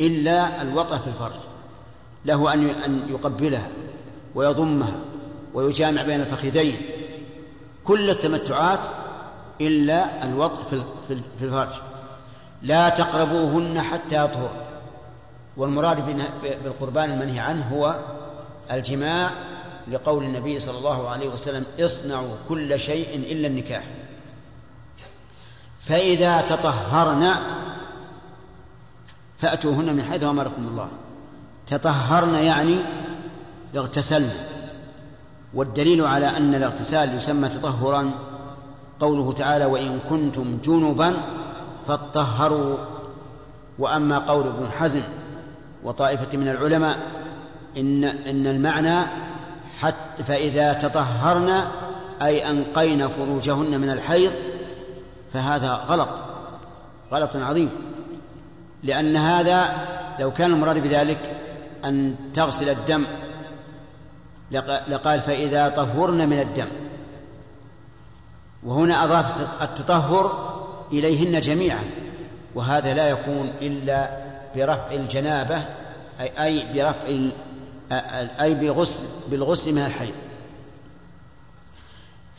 إلا الوطأ في الفرج. له أن يقبلها ويضمها ويجامع بين الفخذين. كل التمتعات إلا الوطء في الفرج. لا تقربوهن حتى يطهر. والمراد بالقربان المنهي عنه هو الجماع لقول النبي صلى الله عليه وسلم اصنعوا كل شيء إلا النكاح. فإذا تطهرن فأتوهن من حيث أمركم الله. تطهرن يعني اغتسلن. والدليل على أن الاغتسال يسمى تطهرا قوله تعالى وإن كنتم جنبا فاطهروا. وأما قول ابن حزم وطائفة من العلماء إن إن المعنى حتى فإذا تطهرن أي أنقين فروجهن من الحيض فهذا غلط. غلط عظيم. لأن هذا لو كان المراد بذلك أن تغسل الدم. لقال فإذا طهرن من الدم. وهنا أضافت التطهر إليهن جميعا وهذا لا يكون إلا برفع الجنابة أي برفع أي بغسل بالغسل من الحيض.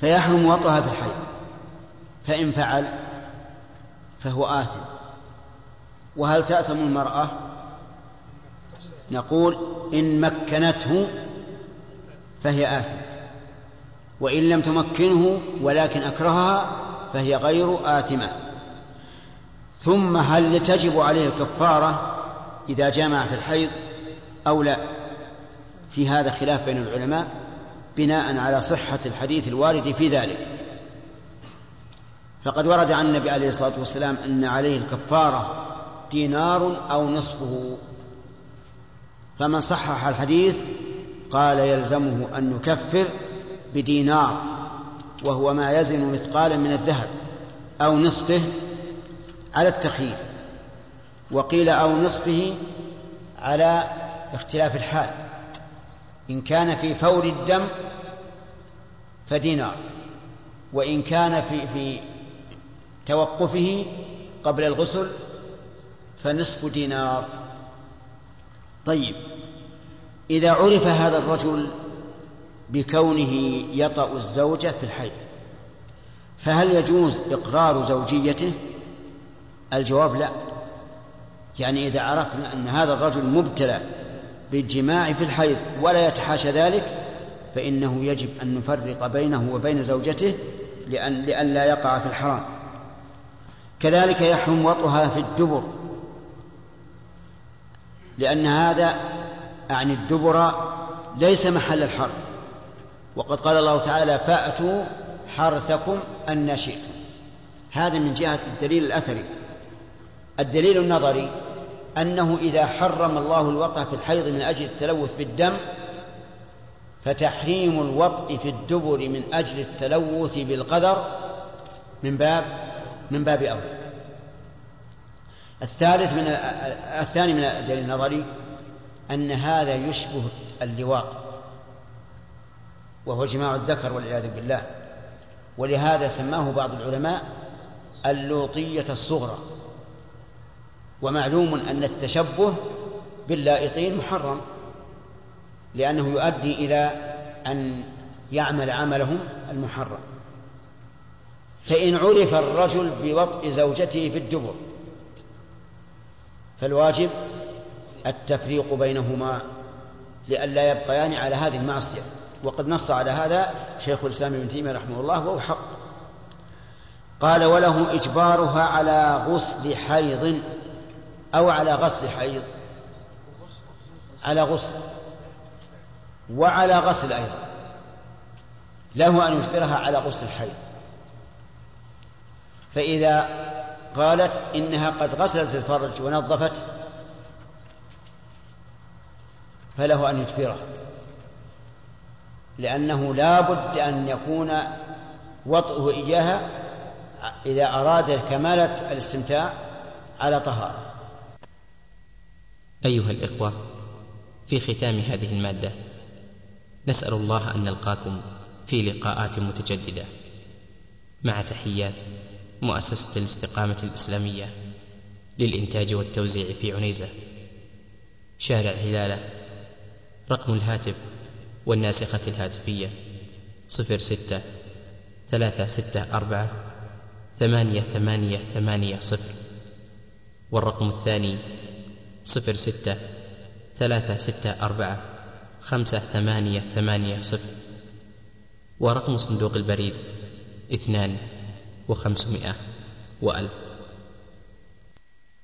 فيحرم وطئها في الحيض. فإن فعل فهو آثم. وهل تأثم المرأة؟ نقول إن مكنته فهي آثم. وإن لم تمكنه ولكن أكرهها فهي غير آثمة. ثم هل تجب عليه الكفارة إذا جامع في الحيض أو لا؟ في هذا خلاف بين العلماء بناء على صحة الحديث الوارد في ذلك. فقد ورد عن النبي عليه الصلاة والسلام أن عليه الكفارة دينار أو نصفه. فمن صحح الحديث قال يلزمه أن يكفر بدينار. وهو ما يزن مثقالا من الذهب أو نصفه على التخيير وقيل أو نصفه على اختلاف الحال إن كان في فور الدم فدينار وإن كان في في توقفه قبل الغسل فنصف دينار. طيب إذا عرف هذا الرجل بكونه يطأ الزوجة في الحيض. فهل يجوز إقرار زوجيته؟ الجواب لا. يعني إذا عرفنا أن هذا الرجل مبتلى بالجماع في الحيض ولا يتحاشى ذلك فإنه يجب أن نفرق بينه وبين زوجته لأن لئلا يقع في الحرام. كذلك يحرم وطئها في الدبر. لأن هذا أعني الدبر ليس محل الحرث. وقد قال الله تعالى فأتوا حرثكم أن شئتم. هذا من جهة الدليل الأثري. الدليل النظري أنه إذا حرم الله الوطأ في الحيض من أجل التلوث بالدم فتحريم الوطء في الدبر من أجل التلوث بالقدر من باب من باب أولى الثالث من الثاني من الدليل النظري أن هذا يشبه اللواط. وهو جماع الذكر والعياذ بالله. ولهذا سماه بعض العلماء اللوطية الصغرى. ومعلوم أن التشبه باللائطين محرم لأنه يؤدي إلى أن يعمل عملهم المحرم. فإن عرف الرجل بوطء زوجته في الدبر فالواجب التفريق بينهما لئلا يبقيان على هذه المعصية. وقد نص على هذا شيخ الإسلام ابن تيمية رحمه الله وهو حق. قال وله إجبارها على غسل حيض أو على غسل حيض. على غسل. وعلى غسل أيضا. له أن يجبرها على غسل الحيض. فإذا قالت إنها قد غسلت الفرج ونظفت فله أن يجبرها. لأنه لا بد أن يكون وطئه إياها إذا أراد كمالة الاستمتاع على طهارة. أيها الإخوة في ختام هذه المادة نسأل الله أن نلقاكم في لقاءات متجددة. مع تحيات مؤسسة الاستقامة الإسلامية للإنتاج والتوزيع في عنيزة. شارع هلالة رقم الهاتف والناسخة الهاتفية صفر ستة ثلاثة ستة أربعة ثمانية ثمانية ثمانية صفر والرقم الثاني صفر ستة ثلاثة ستة أربعة خمسة ثمانية ثمانية صفر ورقم صندوق البريد اثنان وخمسمائة وألف